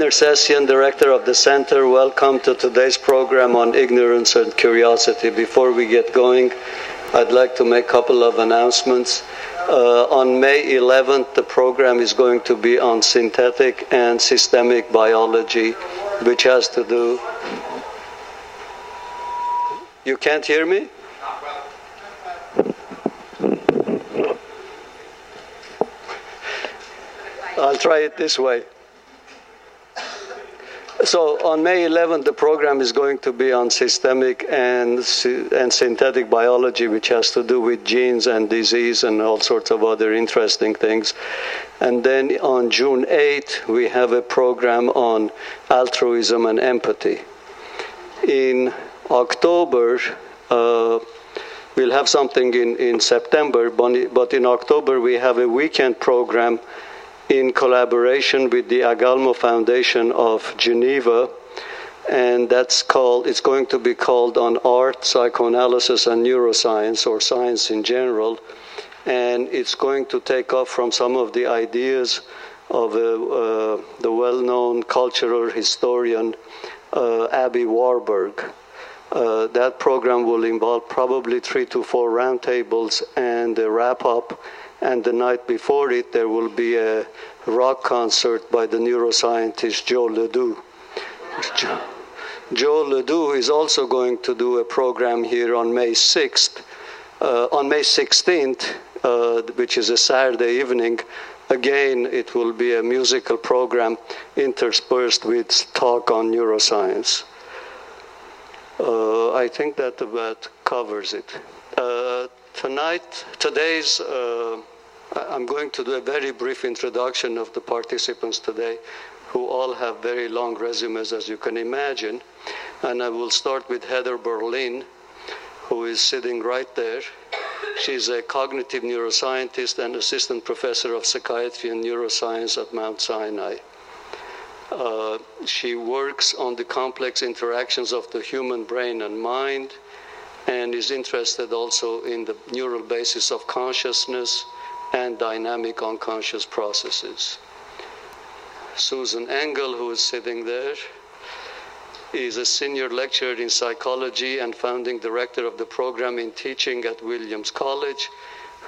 Nersessian, director of the center, welcome to today's program on ignorance and curiosity. Before we get going, I'd like to make a couple of announcements. Uh, on May 11th, the program is going to be on synthetic and systemic biology, which has to do. You can't hear me? I'll try it this way. So on May 11th, the program is going to be on systemic and, and synthetic biology, which has to do with genes and disease and all sorts of other interesting things. And then on June 8th, we have a program on altruism and empathy. In October, uh, we'll have something in, in September, but in October, we have a weekend program in collaboration with the Agalma Foundation of Geneva, and that's called, it's going to be called on art, psychoanalysis, and neuroscience, or science in general. And it's going to take off from some of the ideas of uh, uh, the well known cultural historian uh, Aby Warburg. Uh, that program will involve probably three to four roundtables and a wrap up and the night before it, there will be a rock concert by the neuroscientist Joe LeDoux. Joe, LeDoux is also going to do a program here on May 6th. Uh, on May 16th, uh, which is a Saturday evening, again, it will be a musical program interspersed with talk on neuroscience. Uh, I think that about covers it. Tonight, today's, uh, I'm going to do a very brief introduction of the participants today, who all have very long resumes, as you can imagine. And I will start with Heather Berlin, who is sitting right there. She's a cognitive neuroscientist and assistant professor of psychiatry and neuroscience at Mount Sinai. Uh, she works on the complex interactions of the human brain and mind and is interested also in the neural basis of consciousness and dynamic unconscious processes. Susan Engel, who is sitting there, is a senior lecturer in psychology and founding director of the program in teaching at Williams College.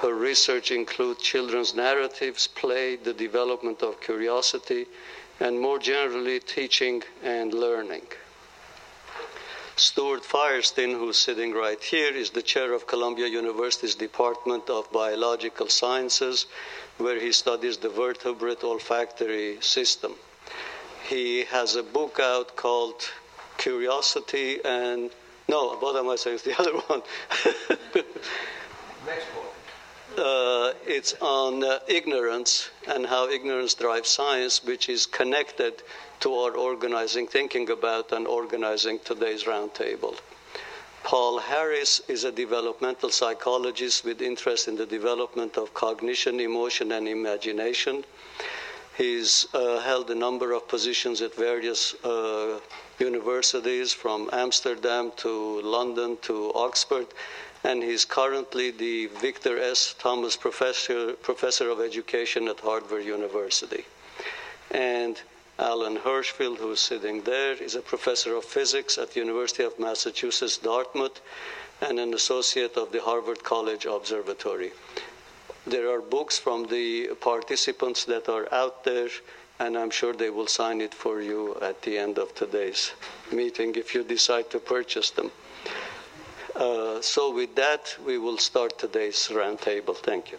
Her research includes children's narratives, play, the development of curiosity, and more generally, teaching and learning. Stuart Firestein, who's sitting right here, is the chair of Columbia University's Department of Biological Sciences, where he studies the vertebrate olfactory system. He has a book out called Curiosity and no, what am I saying? It's the other one. Next book. Uh, it's on uh, ignorance and how ignorance drives science, which is connected to our organizing, thinking about and organizing today's roundtable. Paul Harris is a developmental psychologist with interest in the development of cognition, emotion, and imagination. He's uh, held a number of positions at various uh, universities from Amsterdam to London to Oxford, and he's currently the Victor S. Thomas Professor, Professor of Education at Harvard University. And Alan Hirshfeld, who is sitting there, is a professor of physics at the University of Massachusetts, Dartmouth, and an associate of the Harvard College Observatory. There are books from the participants that are out there, and I'm sure they will sign it for you at the end of today's meeting if you decide to purchase them. Uh, so, with that, we will start today's roundtable. Thank you.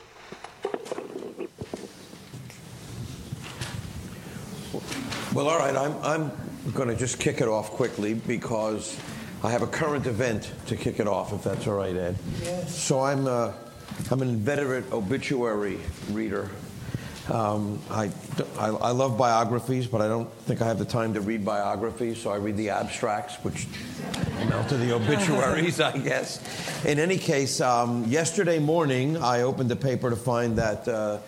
Well, all right, I'm, I'm going to just kick it off quickly because I have a current event to kick it off, if that's all right, Ed. Yes. So I'm, uh, I'm an inveterate obituary reader. Um, I, I, I, love biographies, but I don't think I have the time to read biographies, so I read the abstracts, which amount to the obituaries, I guess. In any case, um, yesterday morning, I opened the paper to find that uh,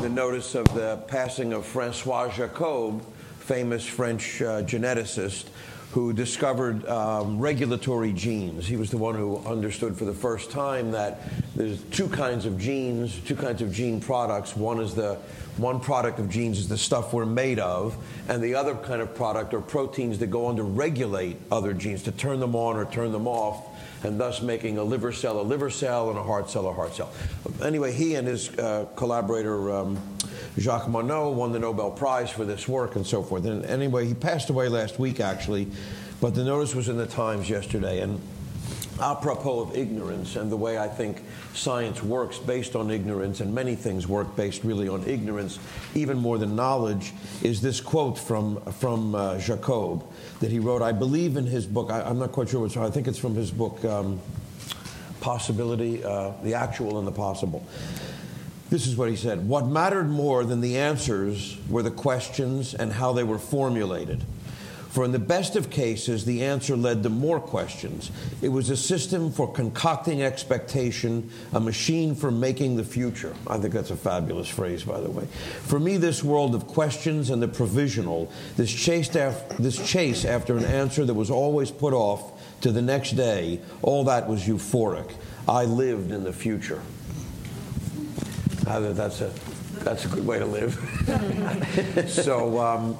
the notice of the passing of Francois Jacob famous French uh, geneticist who discovered um, regulatory genes. He was the one who understood for the first time that there's two kinds of genes, two kinds of gene products. One is the one product of genes is the stuff we're made of, and the other kind of product are proteins that go on to regulate other genes, to turn them on or turn them off, and thus making a liver cell a liver cell and a heart cell a heart cell. Anyway, he and his uh, collaborator um, Jacques Monod won the Nobel Prize for this work and so forth. And anyway, he passed away last week actually, but the notice was in the Times yesterday. And apropos of ignorance and the way I think science works based on ignorance, and many things work based really on ignorance, even more than knowledge, is this quote from, from uh, Jacob that he wrote. I believe in his book, I, am not quite sure which, I think it's from his book, um, Possibility, uh, The Actual and the Possible. This is what he said What mattered more than the answers were the questions and how they were formulated. For in the best of cases, the answer led to more questions. It was a system for concocting expectation, a machine for making the future. I think that's a fabulous phrase, by the way. For me, this world of questions and the provisional, this chase, after, this chase after an answer that was always put off to the next day, all that was euphoric. I lived in the future. That's a, that's a good way to live. so, um,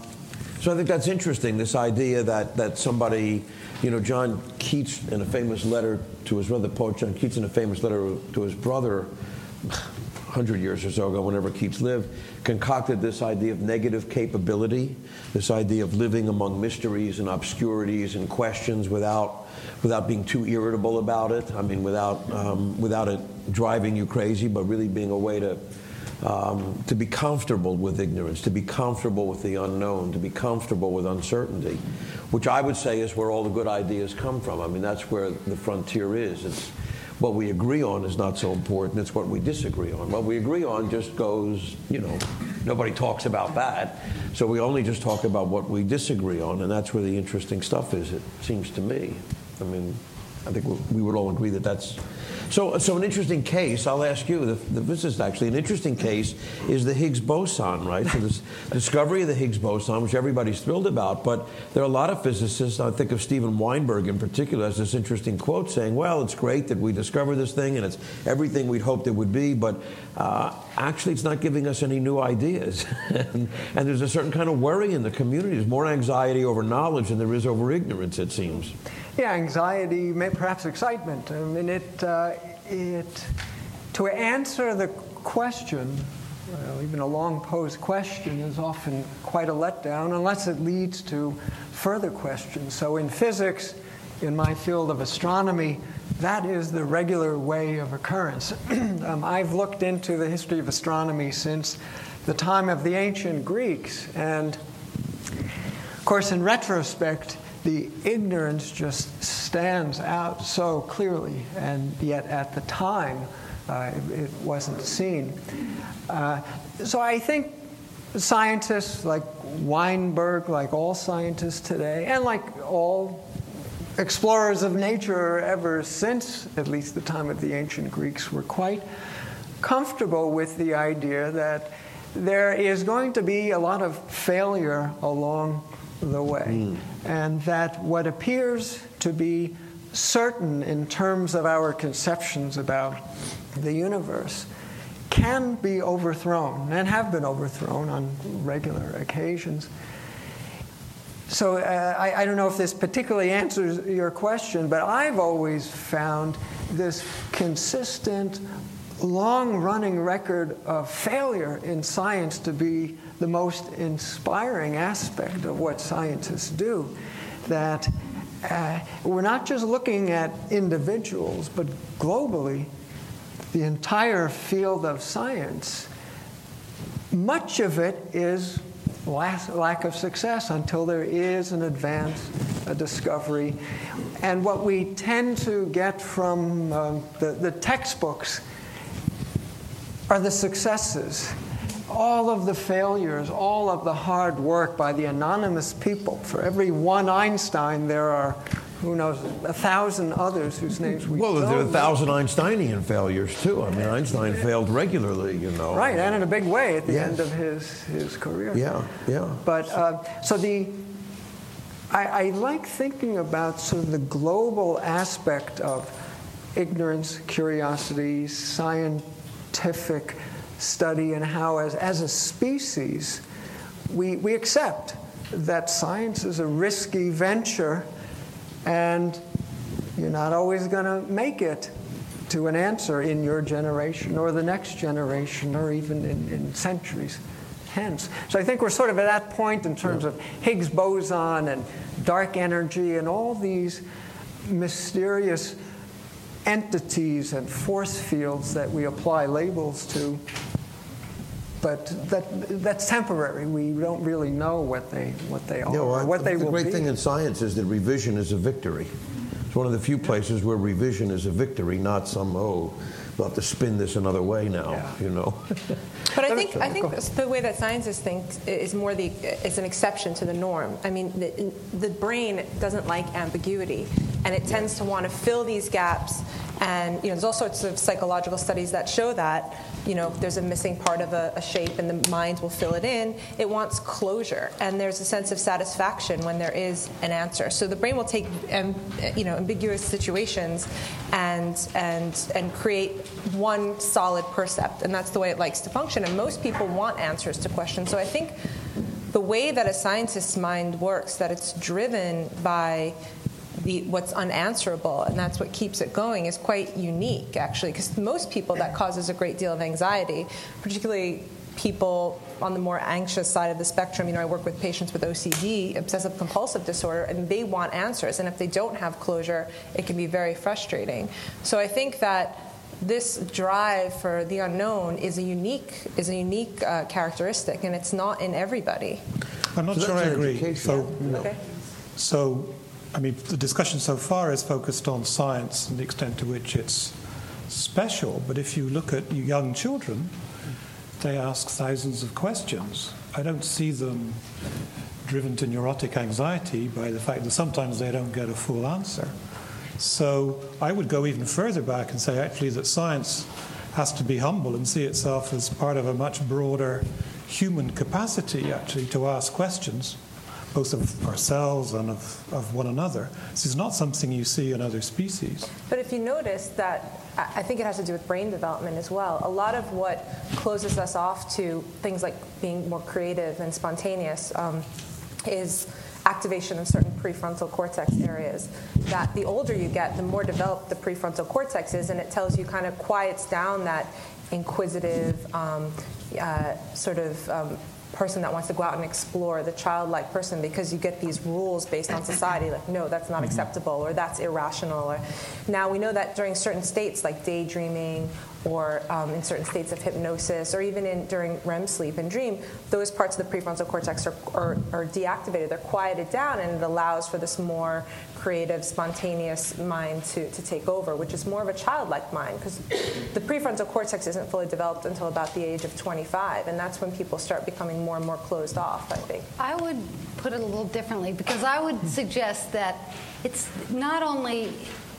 so I think that's interesting, this idea that, that somebody, you know, John Keats in a famous letter to his brother, poet John Keats in a famous letter to his brother, 100 years or so ago, whenever Keats lived, concocted this idea of negative capability, this idea of living among mysteries and obscurities and questions without, without being too irritable about it. I mean, without, um, without it driving you crazy, but really being a way to um, to be comfortable with ignorance, to be comfortable with the unknown, to be comfortable with uncertainty, which I would say is where all the good ideas come from. I mean, that's where the frontier is. It's what we agree on is not so important. It's what we disagree on. What we agree on just goes, you know, nobody talks about that. So we only just talk about what we disagree on, and that's where the interesting stuff is, it seems to me. I mean, I think we would all agree that that's so. So an interesting case. I'll ask you. The, the, this is actually an interesting case. Is the Higgs boson right? So this discovery of the Higgs boson, which everybody's thrilled about, but there are a lot of physicists. I think of Steven Weinberg in particular has this interesting quote saying, "Well, it's great that we discovered this thing, and it's everything we'd hoped it would be, but uh, actually, it's not giving us any new ideas." and, and there's a certain kind of worry in the community. There's more anxiety over knowledge than there is over ignorance. It seems. Yeah, anxiety, perhaps excitement. I mean, it, uh, it, to answer the question, well, even a long posed question is often quite a letdown unless it leads to further questions. So in physics, in my field of astronomy, that is the regular way of occurrence. um, I've looked into the history of astronomy since the time of the ancient Greeks, and of course, in retrospect, the ignorance just stands out so clearly, and yet at the time uh, it, it, wasn't seen. Uh, so I think scientists like Weinberg, like all scientists today, and like all explorers of nature ever since at least the time of the ancient Greeks, were quite comfortable with the idea that there is going to be a lot of failure along the way. Mm. And that what appears to be certain in terms of our conceptions about the universe can be overthrown and have been overthrown on regular occasions. So uh, I, I, don't know if this particularly answers your question, but I've always found this consistent, long running record of failure in science to be the most inspiring aspect of what scientists do. That uh, we're not just looking at individuals, but globally, the entire field of science, much of it is lack of success until there is an advance, a discovery. And what we tend to get from uh, the, the textbooks are the successes all of the failures, all of the hard work by the anonymous people. For every one Einstein, there are, who knows, a thousand others whose names we well, there are a thousand Einsteinian failures too. I mean, Einstein failed regularly, you know. Right, and in a big way at the yes. end of his his career. Yeah, yeah. But uh, so the. I, I like thinking about sort of the global aspect of ignorance, curiosity, scientific study, and how, as, as a species, we, we accept that science is a risky venture and you're not always going to make it to an answer in your generation or the next generation or even in, in centuries hence. So I think we're sort of at that point in terms of Higgs boson and dark energy and all these mysterious entities and force fields that we apply labels to. But that, that's temporary. We don't really know what they, what they are, Yeah, well, what they the will great thing in science is that revision is a victory. It's one of the few places where revision is a victory, not some, oh, we'll have to spin this another way now, Yeah. you know? But I think I think the way that scientists think is more the is an exception to the norm. I mean, the, the brain doesn't like ambiguity, and it tends to want to fill these gaps. And you know, there's all sorts of psychological studies that show that you know there's a missing part of a, a shape, and the mind will fill it in. It wants closure, and there's a sense of satisfaction when there is an answer. So the brain will take um, you know ambiguous situations and and and create one solid percept, and that's the way it likes to function. And most people want answers to questions. So I think the way that a scientist's mind works, that it's driven by the, what's unanswerable, and that's what keeps it going, is quite unique, actually, because most people that causes a great deal of anxiety, particularly people on the more anxious side of the spectrum. You know, I work with patients with OCD, obsessive compulsive disorder, and they want answers. And if they don't have closure, it can be very frustrating. So I think that this drive for the unknown is a unique is a unique uh, characteristic, and it's not in everybody. I'm not So sure I agree. education. So, Okay. so, I mean, the discussion so far is focused on science and the extent to which it's special. But if you look at young children, they ask thousands of questions. I don't see them driven to neurotic anxiety by the fact that sometimes they don't get a full answer. So I would go even further back and say actually that science has to be humble and see itself as part of a much broader human capacity actually to ask questions, both of ourselves and of, of one another. This is not something you see in other species. But if you notice that, I think it has to do with brain development as well. A lot of what closes us off to things like being more creative and spontaneous um, is activation of certain prefrontal cortex areas. That the older you get, the more developed the prefrontal cortex is, and it tells you kind of quiets down that inquisitive um, uh, sort of um, person that wants to go out and explore, the childlike person, because you get these rules based on society, like no, that's not mm-hmm. acceptable, or that's irrational. Or now we know that during certain states, like daydreaming, or um, in certain states of hypnosis, or even in during REM sleep and dream, those parts of the prefrontal cortex are, are, are deactivated. They're quieted down, and it allows for this more creative, spontaneous mind to, to take over, which is more of a childlike mind, because the prefrontal cortex isn't fully developed until about the age of 25, and that's when people start becoming more and more closed off, I think. I would put it a little differently because I would suggest that it's not only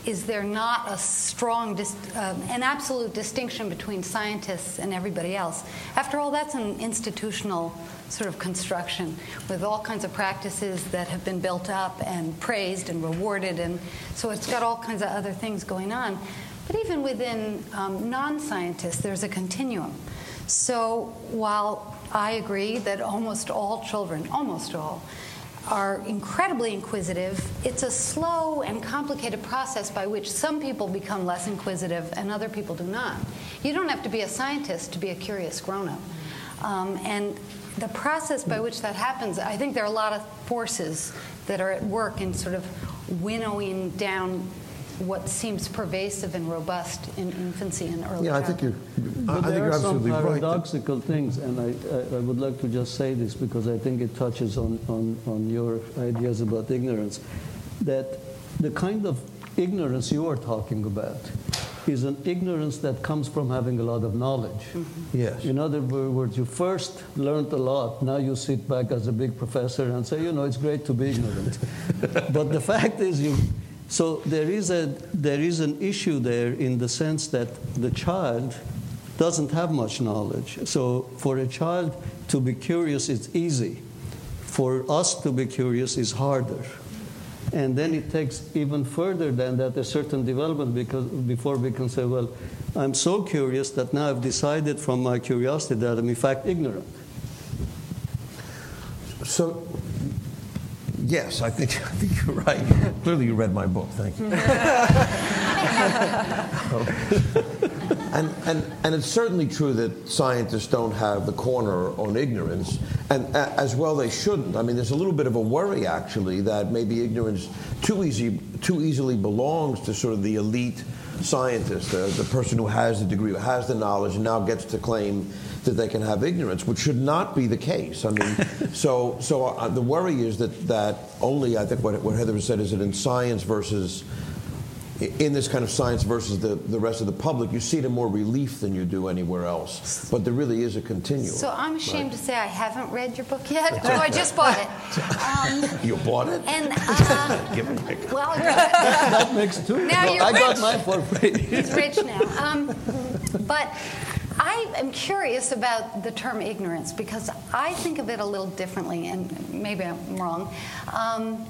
is there not a strong, um, an absolute distinction between scientists and everybody else. After all, that's an institutional sort of construction with all kinds of practices that have been built up and praised and rewarded, and so it's got all kinds of other things going on. But even within um, non scientists, there's a continuum. So while I agree that almost all children, almost all, are incredibly inquisitive, it's a slow and complicated process by which some people become less inquisitive and other people do not. You don't have to be a scientist to be a curious grown up. Um, and the process by which that happens, I think there are a lot of forces that are at work in sort of winnowing down what seems pervasive and robust in infancy and early Yeah, I think you're, I I But think there you're are some absolutely right. paradoxical things, and I, I, I would like to just say this because I think it touches on, on, on your ideas about ignorance. That the kind of ignorance you are talking about is an ignorance that comes from having a lot of knowledge. Mm-hmm. Yes. In other words, you first learned a lot, now you sit back as a big professor and say, you know, it's great to be ignorant. but the fact is, you. So there is, a, there is an issue there in the sense that the child doesn't have much knowledge. So for a child to be curious, it's easy. For us to be curious is harder. And then it takes even further than that a certain development because before we can say, well, I'm so curious that now I've decided from my curiosity that I'm in fact ignorant. So, yes, I think, I think you're right. Clearly, you read my book. Thank you. and, and, and it's certainly true that scientists don't have the corner on ignorance, and as well they shouldn't. I mean, there's a little bit of a worry, actually, that maybe ignorance too, easy, too easily belongs to sort of the elite scientist, uh, the person who has the degree, who has the knowledge, and now gets to claim that they can have ignorance, which should not be the case. I mean, so so uh, the worry is that that only I think what, what Heather said is that in science versus in this kind of science versus the, the rest of the public, you see it in more relief than you do anywhere else. But there really is a continuum. So I'm ashamed right? to say I haven't read your book yet. oh, I just bought it. Um, you bought it? And uh, Give it well, that makes two. Now well, you're I rich. got mine for free. He's rich now. Um, but I am curious about the term ignorance because I think of it a little differently, and maybe I'm wrong. Um,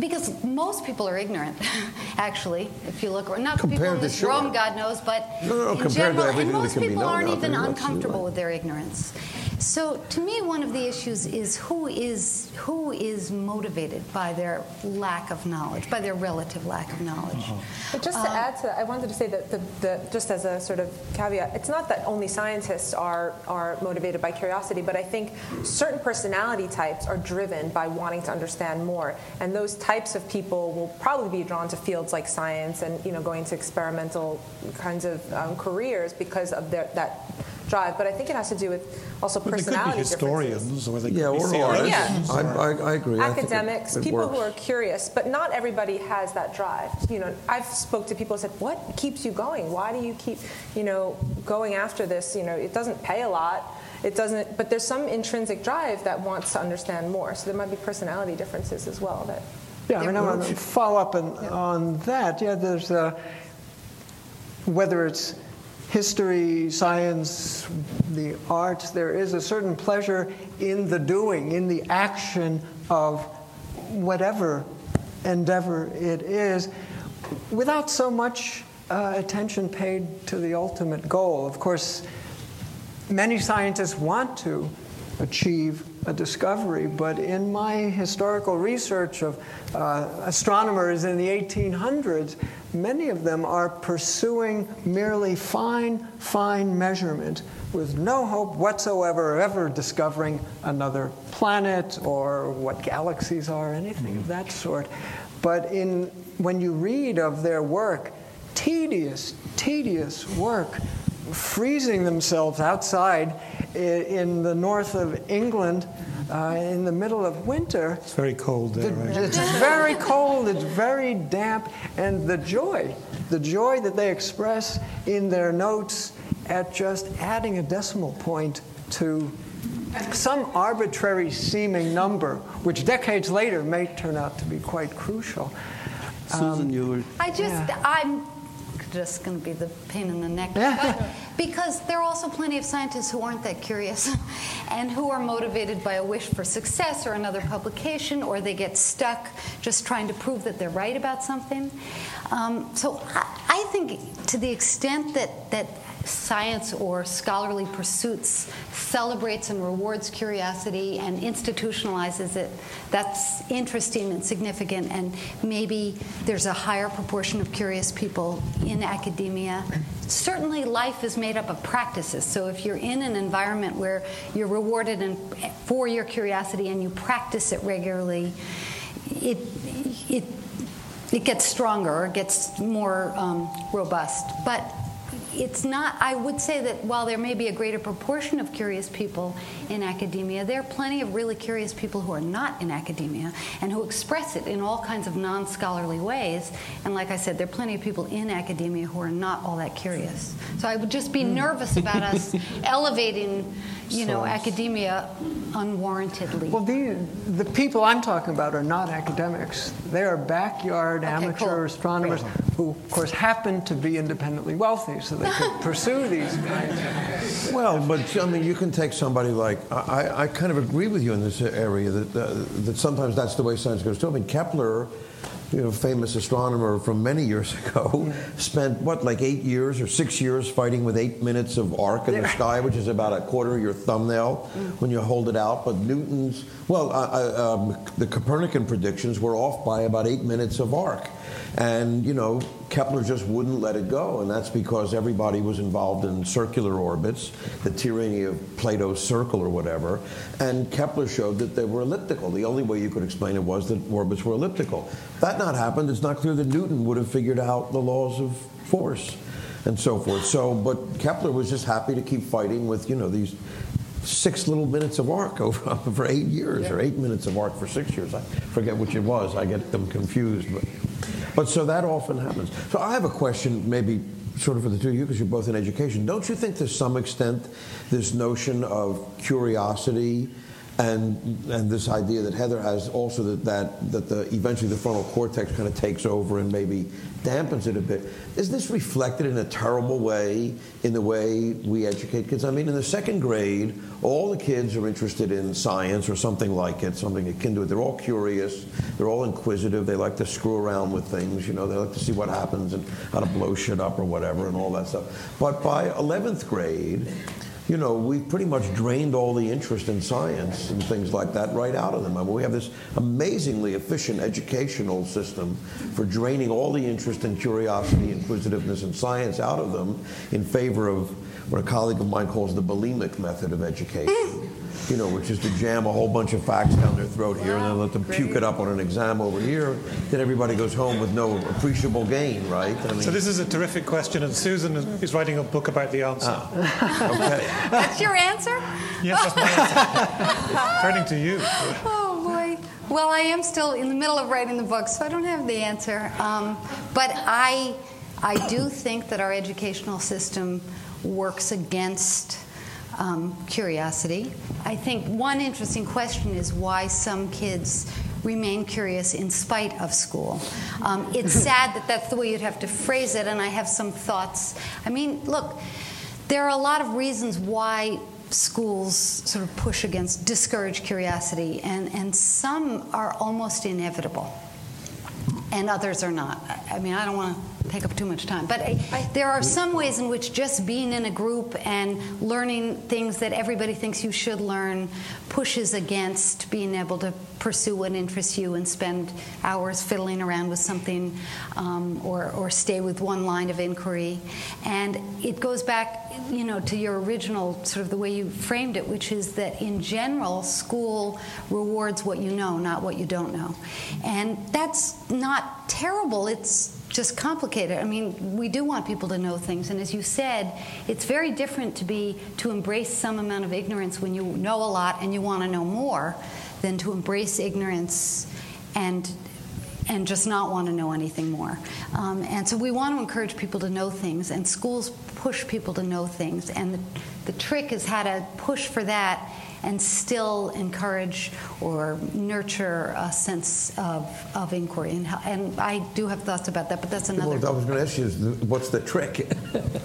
because most people are ignorant, actually, if you look. Not compared people in this sure. room, God knows, but no, no, no, in general, and most people aren't even uncomfortable with their ignorance. So, to me, one of the issues is who is who is motivated by their lack of knowledge, by their relative lack of knowledge. Uh-huh. But just to um, add to that, I wanted to say that the, the, just as a sort of caveat, it's not that only scientists are are motivated by curiosity, but I think certain personality types are driven by wanting to understand more, and those types of people will probably be drawn to fields like science and you know going to experimental kinds of um, careers because of their, that drive. But I think it has to do with also well, personality they could be historians, or they could yeah, be or artists. Yeah. I, I, I, agree. Academics, it, it people works. who are curious, but not everybody has that drive. You know, I've spoke to people who said, "What keeps you going? Why do you keep, you know, going after this? You know, it doesn't pay a lot." It doesn't, but there's some intrinsic drive that wants to understand more. So there might be personality differences as well that yeah, I mean, I want to follow up on, yeah. on that. Yeah, there's a, whether it's history, science, the arts, there is a certain pleasure in the doing, in the action of whatever endeavor it is, without so much uh, attention paid to the ultimate goal. Of course, many scientists want to achieve a discovery, but in my historical research of uh, astronomers in the 1800s, many of them are pursuing merely fine, fine measurement with no hope whatsoever of ever discovering another planet or what galaxies are, anything of that sort. But in, when you read of their work, tedious, tedious work, freezing themselves outside in the north of England uh, in the middle of winter. It's very cold there, the, right? It's very cold, it's very damp, and the joy, the joy that they express in their notes at just adding a decimal point to some arbitrary seeming number, which decades later may turn out to be quite crucial. Susan, um, you were. I just, yeah. I'm just going to be the pain in the neck. But because there are also plenty of scientists who aren't that curious and who are motivated by a wish for success or another publication, or they get stuck just trying to prove that they're right about something. Um, so I, I think to the extent that, that science or scholarly pursuits celebrates and rewards curiosity and institutionalizes it, that's interesting and significant. And maybe there's a higher proportion of curious people in academia. Certainly, life is made up of practices. So if you're in an environment where you're rewarded in, for your curiosity and you practice it regularly, it, it it gets stronger or gets more um, robust. But it's not, I would say that while there may be a greater proportion of curious people in academia, there are plenty of really curious people who are not in academia and who express it in all kinds of non scholarly ways. And like I said, there are plenty of people in academia who are not all that curious. So I would just be hmm. nervous about us elevating you know, academia unwarrantedly. Well, the, the people I'm talking about are not academics. They are backyard Okay, amateur cool. astronomers who, of course, happen to be independently wealthy, so they could pursue these kinds of. Well, but I mean, you can take somebody like I, I- I kind of agree with you in this area that uh, that sometimes that's the way science goes too. I mean, Kepler, you know, famous astronomer from many years ago, spent what like eight years or six years fighting with eight minutes of arc in the sky, which is about a quarter of your thumbnail when you hold it out. But Newton's, well, uh, uh, um, the Copernican predictions were off by about eight minutes of arc. And, you know, Kepler just wouldn't let it go. And that's because everybody was involved in circular orbits, the tyranny of Plato's circle or whatever. And Kepler showed that they were elliptical. The only way you could explain it was that orbits were elliptical. That not happened, it's not clear that Newton would have figured out the laws of force and so forth. So, but Kepler was just happy to keep fighting with, you know, these six little minutes of arc over for eight years or eight minutes of arc for six years. I forget which it was. I get them confused. But, but so that often happens. So I have a question, maybe sort of for the two of you, because you're both in education. Don't you think to some extent this notion of curiosity and and this idea that Heather has also that that, that the eventually the frontal cortex kind of takes over and maybe dampens it a bit. Is this reflected in a terrible way in the way we educate kids? I mean, in the second grade, all the kids are interested in science or something like it, something akin to it. They're all curious, they're all inquisitive, they like to screw around with things, you know, they like to see what happens and how to blow shit up or whatever and all that stuff. But by 11th grade, you know, we've pretty much drained all the interest in science and things like that right out of them. I mean, we have this amazingly efficient educational system for draining all the interest and curiosity, inquisitiveness, and science out of them in favor of what a colleague of mine calls the bulimic method of education. You know, which is to jam a whole bunch of facts down their throat here and then let them puke it up on an exam over here. Then everybody goes home with no appreciable gain, right? I mean, So this is a terrific question, and Susan is- is writing a book about the answer. okay. That's your answer? Yes, that's my answer. Turning to you. Oh boy. Well, I am still in the middle of writing the book, so I don't have the answer. Um, but I, I do think that our educational system works against um, curiosity. I think one interesting question is why some kids remain curious in spite of school. Um, it's sad that that's the way you'd have to phrase it, and I have some thoughts. I mean, look, there are a lot of reasons why schools sort of push against, discourage curiosity, and, and some are almost inevitable, and others are not. I- I mean, I don't want to take up too much time, but I, there are some ways in which just being in a group and learning things that everybody thinks you should learn pushes against being able to pursue what interests you and spend hours fiddling around with something um, or, or stay with one line of inquiry. And it goes back, you know, to your original sort of the way you framed it, which is that in general, school rewards what you know, not what you don't know. And that's not terrible. It's just complicated. I mean, we do want people to know things, and as you said, it's very different to be to embrace some amount of ignorance when you know a lot and you want to know more, than to embrace ignorance and and just not want to know anything more. Um, and so we want to encourage people to know things, and schools push people to know things. And the, the trick is how to push for that and still encourage or nurture a sense of, of inquiry. And, how- and I do have thoughts about that, but that's Well, another. I was going to ask you, is what's the trick?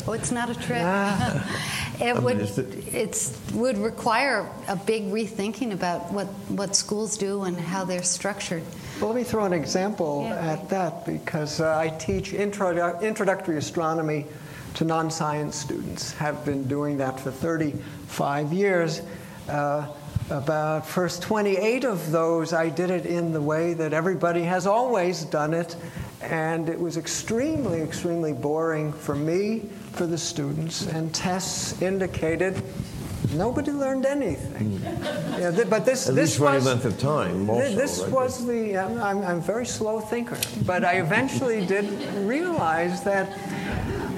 Oh, it's not a trick. it mean, would is it- it's would require a big rethinking about what, what schools do and how they're structured. Well, let me throw an example Yeah. at that because uh, I teach introdu- introductory astronomy to non science students, have been doing that for 35 years. Uh, about first 28 of those, I did it in the way that everybody has always done it, and it was extremely, extremely boring for me, for the students, and tests indicated nobody learned anything. Yeah, th- but this, At this least for was, length of time also, Th- This was the, I'm, I'm I'm a very slow thinker, but I eventually did realize that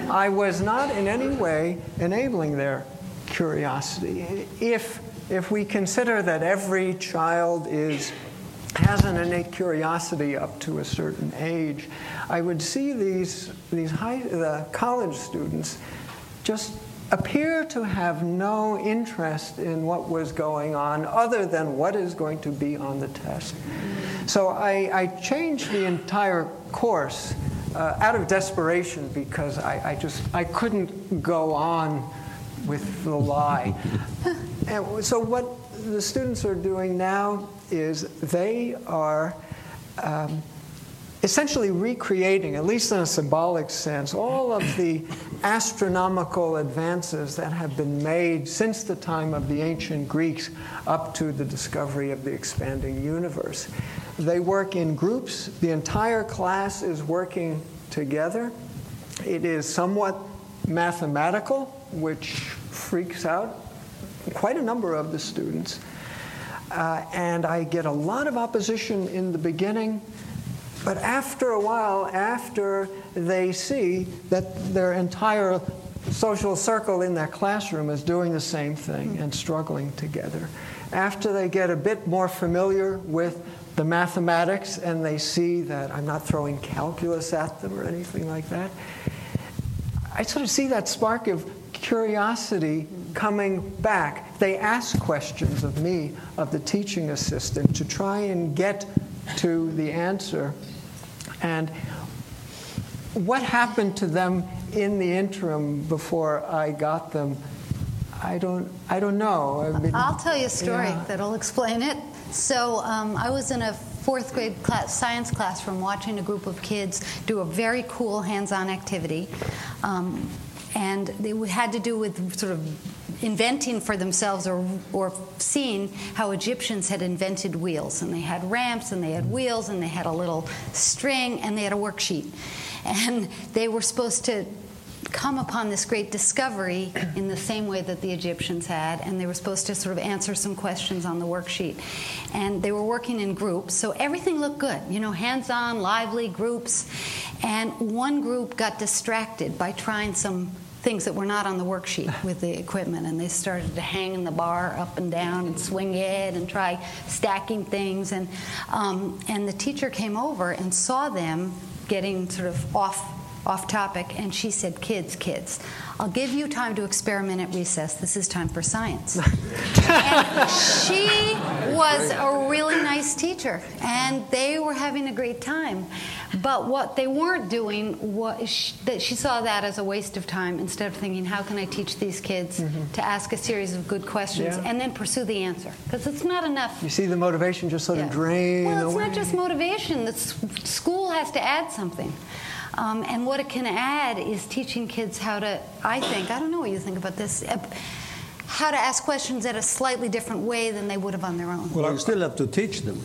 I was not in any way enabling their curiosity. If, if we consider that every child is has an innate curiosity up to a certain age, I would see these, these high, the college students just appear to have no interest in what was going on other than what is going to be on the test. So I, I changed the entire course uh, out of desperation because I, I, just I couldn't go on with the lie. and so what the students are doing now is they are um, essentially recreating, at least in a symbolic sense, all of the astronomical advances that have been made since the time of the ancient Greeks up to the discovery of the expanding universe. They work in groups, the entire class is working together. It is somewhat mathematical, which freaks out quite a number of the students. Uh, and I get a lot of opposition in the beginning but after a while, after they see that their entire social circle in their classroom is doing the same thing and struggling together, after they get a bit more familiar with the mathematics and they see that I'm not throwing calculus at them or anything like that, I sort of see that spark of curiosity coming back. They ask questions of me, of the teaching assistant, to try and get to the answer and what happened to them in the interim before I got them? I don't, I don't know. I mean, I'll tell you a story yeah. that'll explain it. So um, I was in a fourth grade class, science classroom watching a group of kids do a very cool hands-on activity. Um, and they had to do with sort of inventing for themselves or, or seeing how Egyptians had invented wheels. And they had ramps, and they had wheels, and they had a little string, and they had a worksheet. And they were supposed to come upon this great discovery in the same way that the Egyptians had, and they were supposed to sort of answer some questions on the worksheet. And they were working in groups, so everything looked good, you know, hands on, lively groups. And one group got distracted by trying some things that were not on the worksheet with the equipment, and they started to hang in the bar up and down and swing it and try stacking things. And, um, and the teacher came over and saw them getting sort of off off topic, and she said, Kids, kids, I'll give you time to experiment at recess. This is time for science. and she was a really nice teacher, and they were having a great time. But what they weren't doing was that she saw that as a waste of time instead of thinking, how can I teach these kids mm-hmm. to ask a series of good questions yeah. and then pursue the answer? Because it's not enough. You see the motivation just sort yeah. of drain Well, it's away. not just motivation. The school has to add something. Um, and what it can add is teaching kids how to, I think, I don't know what you think about this, uh, how to ask questions in a slightly different way than they would have on their own. Well, you still have to teach them.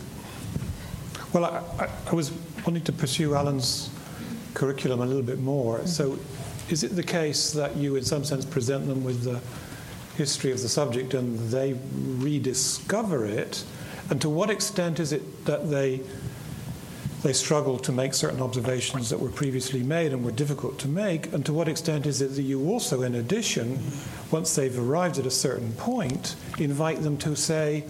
Well, I, I, I was wanting to pursue Alan's curriculum a little bit more. So, is it the case that you, in some sense, present them with the history of the subject and they rediscover it? And to what extent is it that they they struggle to make certain observations that were previously made and were difficult to make? And to what extent is it that you also, in addition, once they've arrived at a certain point, invite them to say,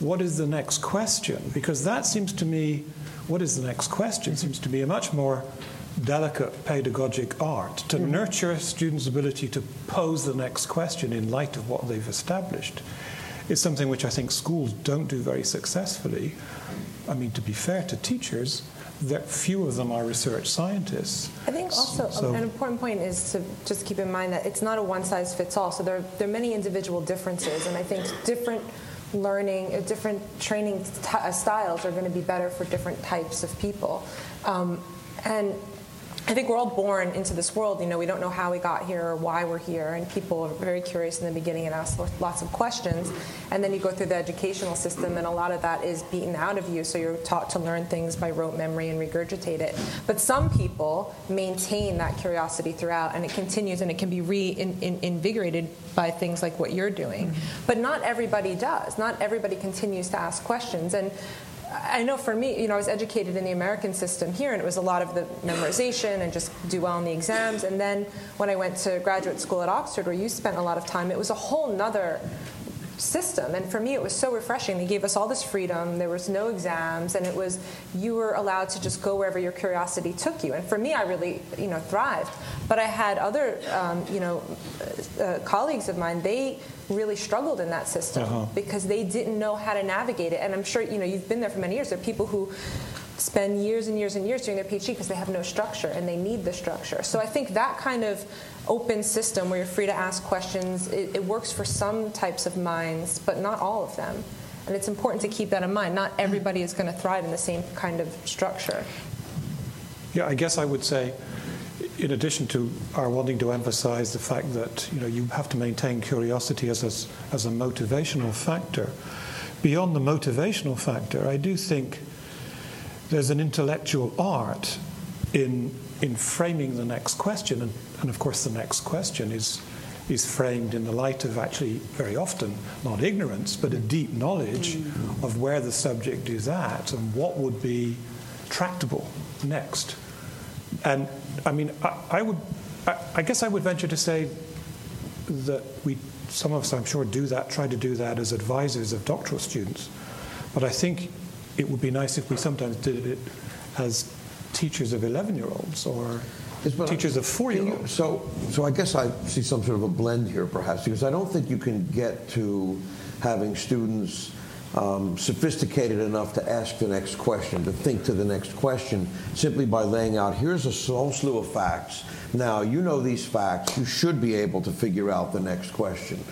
what is the next question? Because that seems to me, what is the next question, seems to be a much more delicate pedagogic art to mm-hmm. nurture students' ability to pose the next question in light of what they've established is something which I think schools don't do very successfully. I mean, to be fair to teachers, that few of them are research scientists. I think also so, an important point is to just keep in mind that it's not a one size fits all. So there, there are many individual differences, and I think different learning, uh, different training uh, styles are going to be better for different types of people. Um, and I think we're all born into this world. You know, we don't know how we got here or why we're here, and people are very curious in the beginning and ask lots of questions. And then you go through the educational system, and a lot of that is beaten out of you. So you're taught to learn things by rote memory and regurgitate it. But some people maintain that curiosity throughout, and it continues, and it can be reinvigorated by things like what you're doing. Mm-hmm. But not everybody does. Not everybody continues to ask questions, and I know for me, you know, I was educated in the American system here, and it was a lot of the memorization and just do well in the exams. And then when I went to graduate school at Oxford, where you spent a lot of time, it was a whole nother system. And for me, it was so refreshing. They gave us all this freedom. There was no exams, and it was you were allowed to just go wherever your curiosity took you. And for me, I really, you know, thrived. But I had other, um, you know, uh, colleagues of mine. They really struggled in that system uh-huh. because they didn't know how to navigate it. And I'm sure, you know, you've been there for many years. There are people who spend years and years and years doing their PhD because they have no structure and they need the structure. So I think that kind of open system where you're free to ask questions, it, it, works for some types of minds, but not all of them. And it's important to keep that in mind. Not everybody is going to thrive in the same kind of structure. Yeah, I guess I would say, in addition to our wanting to emphasize the fact that you know you have to maintain curiosity as a, as a motivational factor. Beyond the motivational factor, I do think there's an intellectual art in in framing the next question, and, and of course the next question is is framed in the light of actually very often not ignorance, but a deep knowledge mm. of where the subject is at and what would be tractable next. And I mean, I, I would, I, I, guess I would venture to say that we, some of us, I'm sure, do that, try to do that as advisors of doctoral students. But I think it would be nice if we sometimes did it as teachers of 11 year olds or teachers of four year olds. So, so I guess I see some sort of a blend here, perhaps, because I don't think you can get to having students um, sophisticated enough to ask the next question, to think to the next question, simply by laying out here's a whole slew of facts. Now, you know these facts, you should be able to figure out the next question.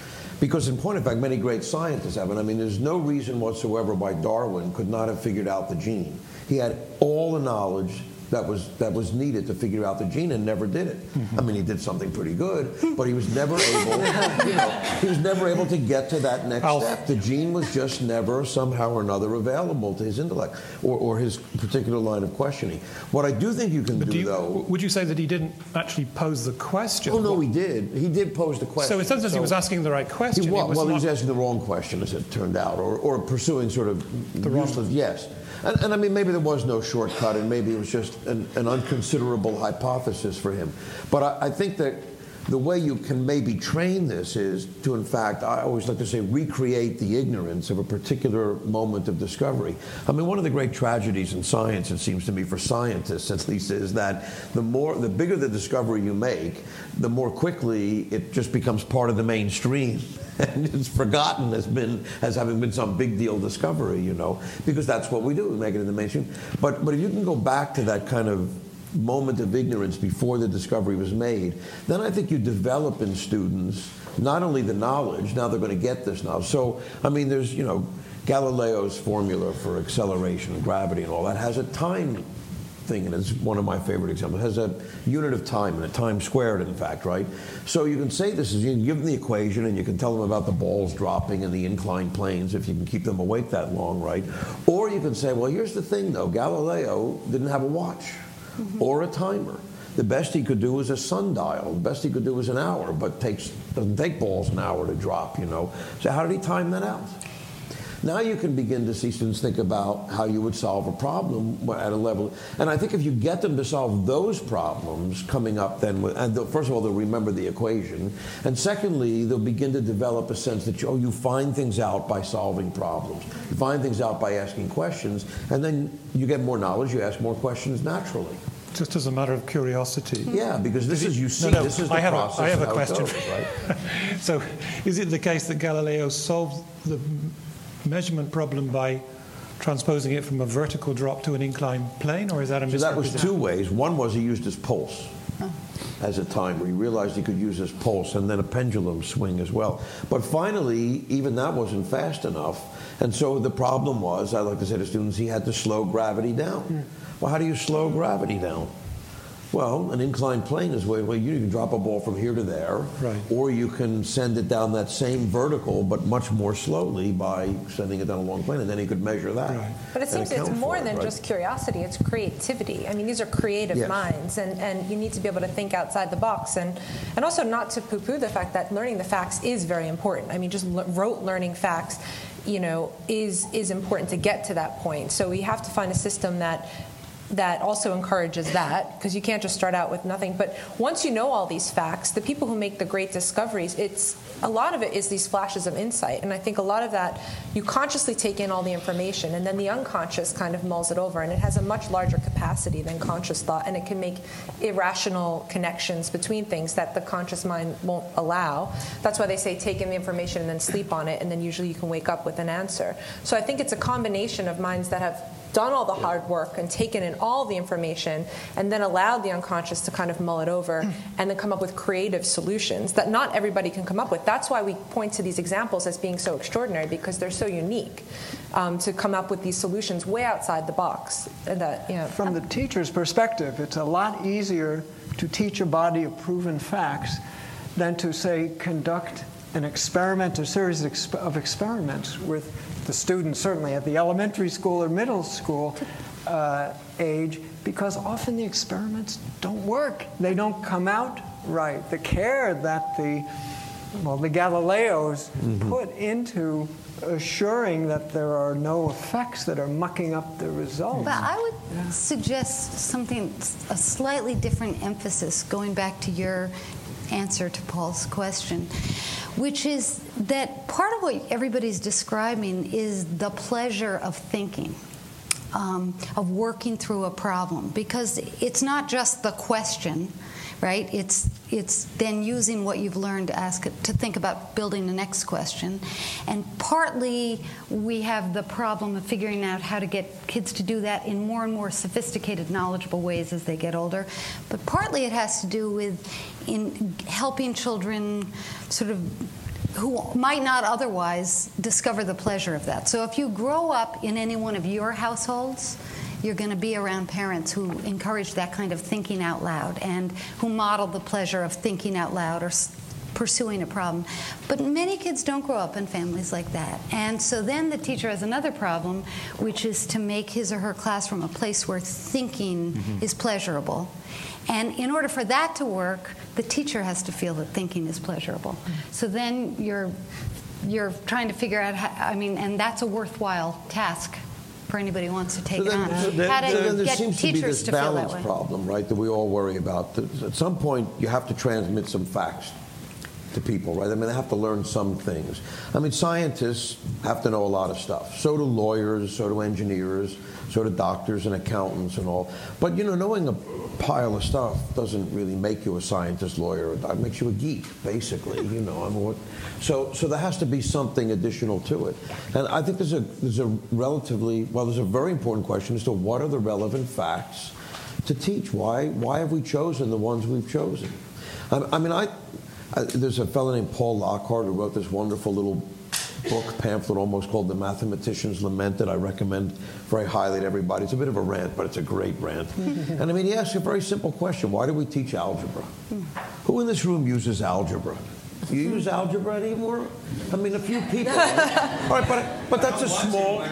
Because, in point of fact, many great scientists have, and I mean, there's no reason whatsoever why Darwin could not have figured out the gene. He had all the knowledge that was that was needed to figure out the gene and never did it. Mm-hmm. I mean, he did something pretty good, but he was never able. you know, he was never able to get to that next Alf. step. The gene was just never somehow or another available to his intellect or, or his particular line of questioning. What I do think you can do, do you, though, would you say that he didn't actually pose the question? Oh no, he did. He did pose the question. So in some sense, so he was asking the right question. He was, was well, he was asking the wrong question, as it turned out, or, or pursuing sort of the useless. Wrong. Yes. And, and, I mean, maybe there was no shortcut, and maybe it was just an, an unconsiderable hypothesis for him. But I, I, think that the way you can maybe train this is to, in fact, I always like to say, recreate the ignorance of a particular moment of discovery. I mean, one of the great tragedies in science, it seems to me, for scientists at least, is that the more, the bigger the discovery you make, the more quickly it just becomes part of the mainstream and it's forgotten as been as having been some big deal discovery, you know, because that's what we do, we make it in the mainstream. But but if you can go back to that kind of moment of ignorance before the discovery was made, then I think you develop in students not only the knowledge, now they're going to get this now. So I mean there's, you know, Galileo's formula for acceleration and gravity and all that has a time thing, and it's one of my favorite examples. It has a unit of time, and a time squared, in fact, right? So you can say this is, you can give them the equation, and you can tell them about the balls dropping and the inclined planes if you can keep them awake that long, right? Or you can say, well, here's the thing, though. Galileo didn't have a watch mm-hmm. or a timer. The best he could do was a sundial. The best he could do was an hour, but takes doesn't take balls an hour to drop, you know. So how did he time that out? Now you can begin to see students think about how you would solve a problem at a level. And I think if you get them to solve those problems coming up, then, and first of all, they'll remember the equation. And secondly, they'll begin to develop a sense that, oh, you find things out by solving problems. You find things out by asking questions. And then you get more knowledge, you ask more questions naturally just as a matter of curiosity. Hmm. Yeah, because this is you see, no, no, this is the I have process. A, I have a question. Goes, right? so, is it the case that Galileo solved the measurement problem by transposing it from a vertical drop to an inclined plane, or is that a So that was two ways. One was he used his pulse oh. as a timer. He realized he could use his pulse and then a pendulum swing as well. But finally, even that wasn't fast enough. And so the problem was, I like to say to students, he had to slow gravity down. Hmm. Well, how do you slow gravity down? Well, an inclined plane is where, you can drop a ball from here to there, right. or you can send it down that same vertical, but much more slowly by sending it down a long plane, and then he could measure that. Right. But it seems it's more it, than right? just curiosity; it's creativity. I mean, these are creative yes. minds, and, and you need to be able to think outside the box, and and also not to poo-poo the fact that learning the facts is very important. I mean, just rote learning facts you know, is is important to get to that point. So we have to find a system that that also encourages that because you can't just start out with nothing. But once you know all these facts, the people who make the great discoveries, it's a lot of it is these flashes of insight. And I think a lot of that, you consciously take in all the information, and then the unconscious kind of mulls it over. And it has a much larger capacity than conscious thought, and it can make irrational connections between things that the conscious mind won't allow. That's why they say take in the information and then sleep on it, and then usually you can wake up with an answer. So I think it's a combination of minds that have done all the hard work and taken in all the information and then allowed the unconscious to kind of mull it over and then come up with creative solutions that not everybody can come up with. That's why we point to these examples as being so extraordinary because they're so unique um, to come up with these solutions way outside the box. That, you know, From the teacher's perspective, it's a lot easier to teach a body of proven facts than to, say, conduct an experiment, a series of experiments with the students, certainly at the elementary school or middle school uh, age, because often the experiments don't work. They don't come out right. The care that the well, the Galileos mm-hmm. put into assuring that there are no effects that are mucking up the results. But I would yeah. suggest something, a slightly different emphasis, going back to your answer to Paul's question, which is that part of what everybody's describing is the pleasure of thinking. Um, of working through a problem because it's not just the question right? It's it's then using what you've learned to ask to think about building the next question, and partly we have the problem of figuring out how to get kids to do that in more and more sophisticated, knowledgeable ways as they get older. But partly it has to do with in helping children sort of who might not otherwise discover the pleasure of that. So if you grow up in any one of your households you're going to be around parents who encourage that kind of thinking out loud and who model the pleasure of thinking out loud or pursuing a problem. But many kids don't grow up in families like that. And so then the teacher has another problem, which is to make his or her classroom a place where thinking mm-hmm. is pleasurable. And in order for that to work, the teacher has to feel that thinking is pleasurable. Mm-hmm. So then you're you're trying to figure out how, I mean, and that's a worthwhile task for anybody who wants to take so then, it on. So then, How to then there get seems to be this balance problem, right, that we all worry about. At some point, you have to transmit some facts to people, right? I mean, they have to learn some things. I mean, scientists have to know a lot of stuff. So do lawyers, so do engineers, so of doctors and accountants and all. But, you know, knowing a pile of stuff doesn't really make you a scientist, lawyer. It makes you a geek, basically. You know, I mean, what, so so there has to be something additional to it. And I think there's a there's a relatively well, there's a very important question as to what are the relevant facts to teach. Why why have we chosen the ones we've chosen? I, I mean, I, I there's a fellow named Paul Lockhart who wrote this wonderful little book pamphlet almost called The Mathematician's Lament that I recommend very highly to everybody. It's a bit of a rant, but it's a great rant. and I mean, he asks a very simple question Why do we teach algebra? Hmm. Who in this room uses algebra? Do you use algebra anymore? I mean, a few people. All right, but, but that's a small.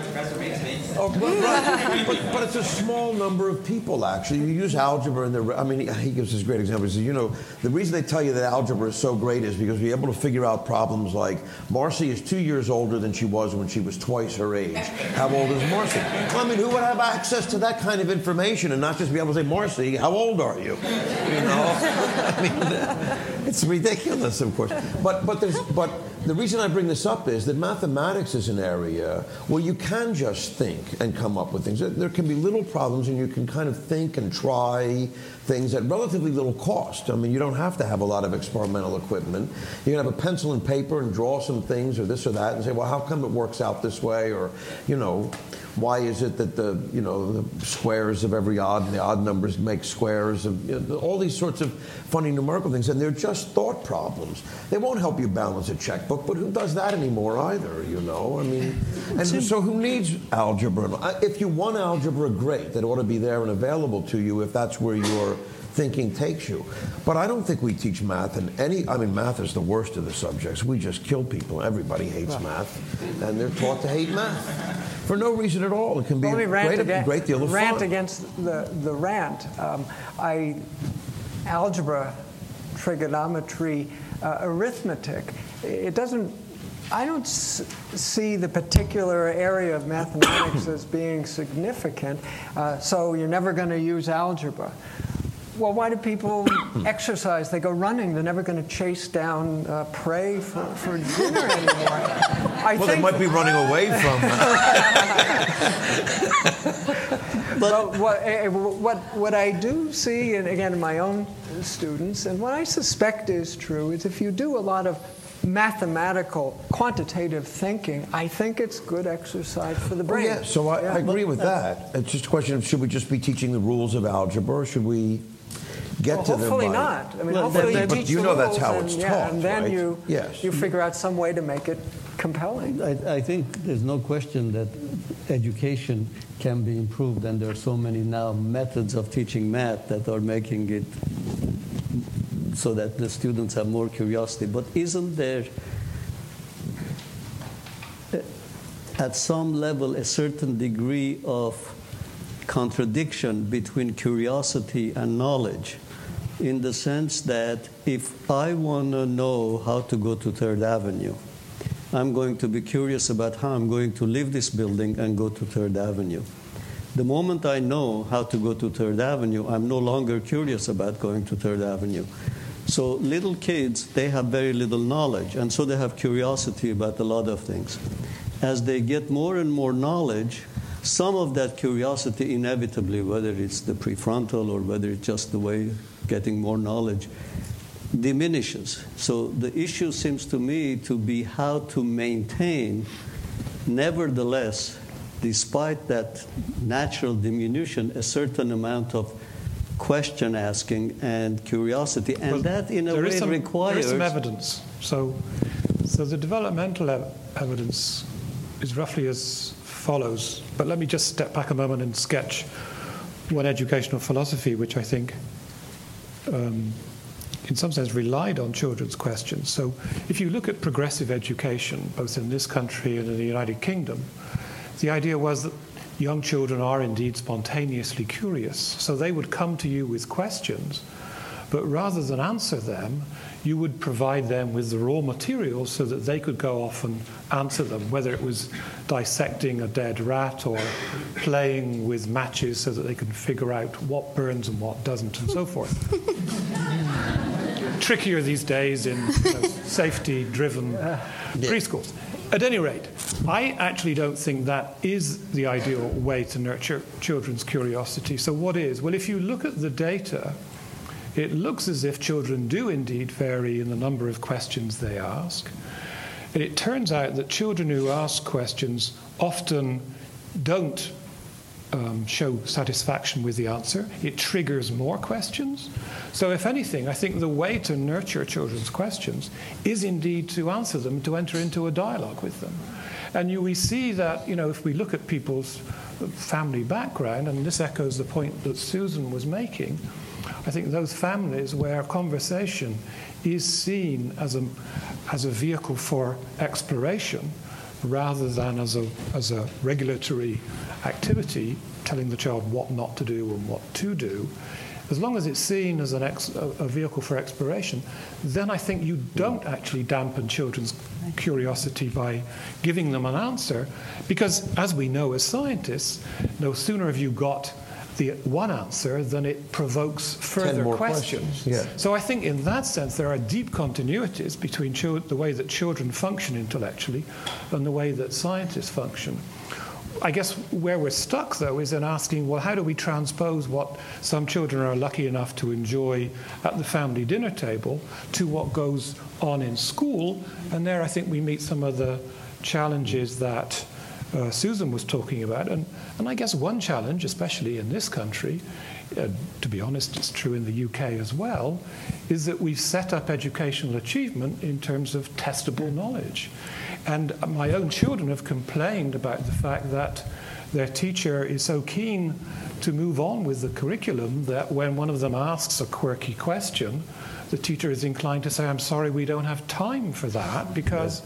Oh, but, right. but, but, it's a small number of people, actually. You use algebra, and the. I mean, he gives this great example. He says, you know, the reason they tell you that algebra is so great is because we're able to figure out problems like Marcy is two years older than she was when she was twice her age. How old is Marcy? I mean, who would have access to that kind of information and not just be able to say, Marcy, how old are you? You know? I mean, it's ridiculous, of course. But, but, there's, but the reason I bring this up is that mathematics is an area where you can just think and come up with things. There can be little problems, and you can kind of think and try things at relatively little cost. I mean, you don't have to have a lot of experimental equipment. You can have a pencil and paper and draw some things or this or that and say, well, how come it works out this way? Or, you know, why is it that the you know the squares of every odd and the odd numbers make squares of you know, all these sorts of funny numerical things and they're just thought problems they won't help you balance a checkbook but who does that anymore either you know i mean and so who needs algebra if you want algebra great that ought to be there and available to you if that's where your thinking takes you but i don't think we teach math in any i mean math is the worst of the subjects we just kill people everybody hates math and they're taught to hate math for no reason at all. It can be a great, against, great deal of rant fun. against the, the rant. Um, I, algebra, trigonometry, uh, arithmetic, it doesn't I don't s- see the particular area of mathematics as being significant, uh, so you're never going to use algebra. Well, why do people exercise? They go running. They're never going to chase down uh, prey for, for dinner anymore. I well, they might be running away from. but what, eh, eh, what, what I do see, and again, in my own students, and what I suspect is true, is if you do a lot of mathematical, quantitative thinking, I think it's good exercise for the brain. Oh, yeah, so I, Yeah. I agree with that. It's just a question of should we just be teaching the rules of algebra, or should we get Well, to them? hopefully not. I mean, Well, hopefully but- you but teach you the know that's rules how and, it's yeah, taught, and then right? you Yes. you figure out some way to make it compelling. I, I think there's no question that education can be improved, and there are so many now methods of teaching math that are making it so that the students have more curiosity. But isn't there, uh, at some level, a certain degree of contradiction between curiosity and knowledge? In the sense that if I want to know how to go to Third Avenue, I'm going to be curious about how I'm going to leave this building and go to Third Avenue. The moment I know how to go to Third Avenue, I'm no longer curious about going to Third Avenue. So little kids, they have very little knowledge, and so they have curiosity about a lot of things. As they get more and more knowledge, some of that curiosity inevitably, whether it's the prefrontal or whether it's just the way getting more knowledge, diminishes. So the issue seems to me to be how to maintain, nevertheless, despite that natural diminution, a certain amount of question asking and curiosity. And Well, that, in a way, some, requires. There is some evidence. So, so the developmental ev- evidence is roughly as follows. But let me just step back a moment and sketch one educational philosophy which I think, um, in some sense, relied on children's questions. So, if you look at progressive education, both in this country and in the United Kingdom, the idea was that young children are indeed spontaneously curious. So they would come to you with questions, but rather than answer them, you would provide them with the raw materials so that they could go off and answer them, whether it was dissecting a dead rat or playing with matches so that they could figure out what burns and what doesn't, and so forth. Trickier these days in you know, safety driven uh, preschools. At any rate, I actually don't think that is the ideal way to nurture children's curiosity. So, what is? Well, if you look at the data, it looks as if children do indeed vary in the number of questions they ask. And it turns out that children who ask questions often don't um, show satisfaction with the answer. It triggers more questions. So, if anything, I think the way to nurture children's questions is indeed to answer them, to enter into a dialogue with them. And you, we see that, you know, if we look at people's family background, and this echoes the point that Susan was making, I think those families where conversation is seen as a, as a vehicle for exploration rather than as a, as a regulatory activity, telling the child what not to do and what to do, as long as it's seen as an ex, a, a vehicle for exploration, then I think you don't actually dampen children's curiosity by giving them an answer, because as we know as scientists, no sooner have you got the one answer then it provokes further more questions. questions, yeah. So I think in that sense there are deep continuities between chil- the way that children function intellectually and the way that scientists function. I guess where we're stuck, though, is in asking, well, how do we transpose what some children are lucky enough to enjoy at the family dinner table to what goes on in school? And there, I think we meet some of the challenges that uh, Susan was talking about. And, and I guess one challenge, especially in this country, uh, to be honest, it's true in the UK as well, is that we've set up educational achievement in terms of testable knowledge. And my own children have complained about the fact that their teacher is so keen to move on with the curriculum that when one of them asks a quirky question, the teacher is inclined to say, I'm sorry, we don't have time for that because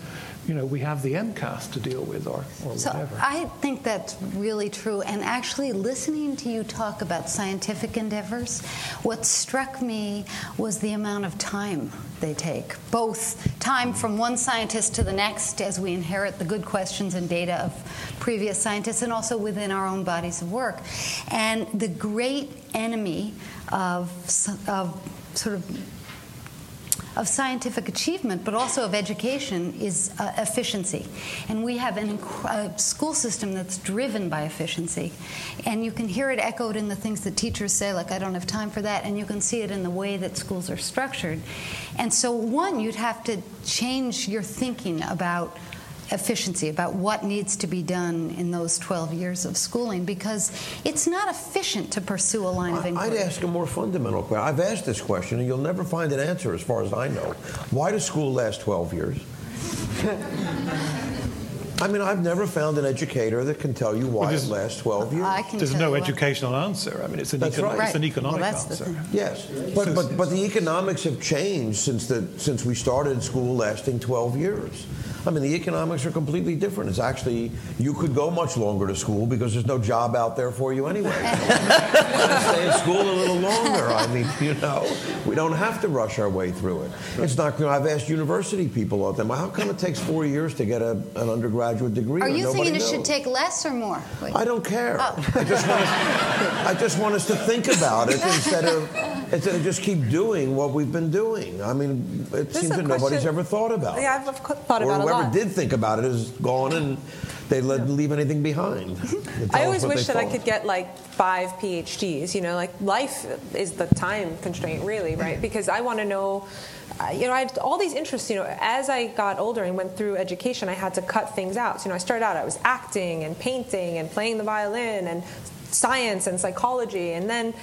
you know, we have the MCAS to deal with or, or so whatever. I think that's really true. And actually, listening to you talk about scientific endeavors, what struck me was the amount of time they take. Both time from one scientist to the next as we inherit the good questions and data of previous scientists, and also within our own bodies of work. And the great enemy of, of sort of of scientific achievement, but also of education, is uh, efficiency. And we have an a school system that's driven by efficiency. And you can hear it echoed in the things that teachers say, like, I don't have time for that. And you can see it in the way that schools are structured. And so, one, you'd have to change your thinking about efficiency, about what needs to be done in those 12 years of schooling, because it's not efficient to pursue a line of inquiry. I'd ask a more fundamental question. I've asked this question, and you'll never find an answer as far as I know. Why does school last 12 years? I mean, I've never found an educator that can tell you why Well, it lasts 12 years. I can There's tell no you what- educational answer. I mean, it's an, That's econ- right. it's an Right. economic Well, that's the answer. thing. Yes, but, but, but the economics have changed since, the, since we started school lasting 12 years. I mean, the economics are completely different. It's actually, you could go much longer to school because there's no job out there for you anyway. Stay in school a little longer. I mean, you know, we don't have to rush our way through it. It's not, you know, I've asked university people all the time, how come it takes four years to get a, an undergraduate degree? Are you nobody thinking it knows? should take less or more? Wait. I don't care. Oh. I just want us, I just want us to think about it instead of instead of just keep doing what we've been doing. I mean, it This seems a that nobody's ever thought about it. Yeah, I've of course thought or about it a whoever did think about it is gone and they let leave anything behind. I always wish that I could get like five PhDs. You know, like life is the time constraint, really, right? Because I want to know. uh, You know, I had all these interests. You know, as I got older and went through education, I had to cut things out. So, you know, I started out, I was acting and painting and playing the violin and science and psychology, and then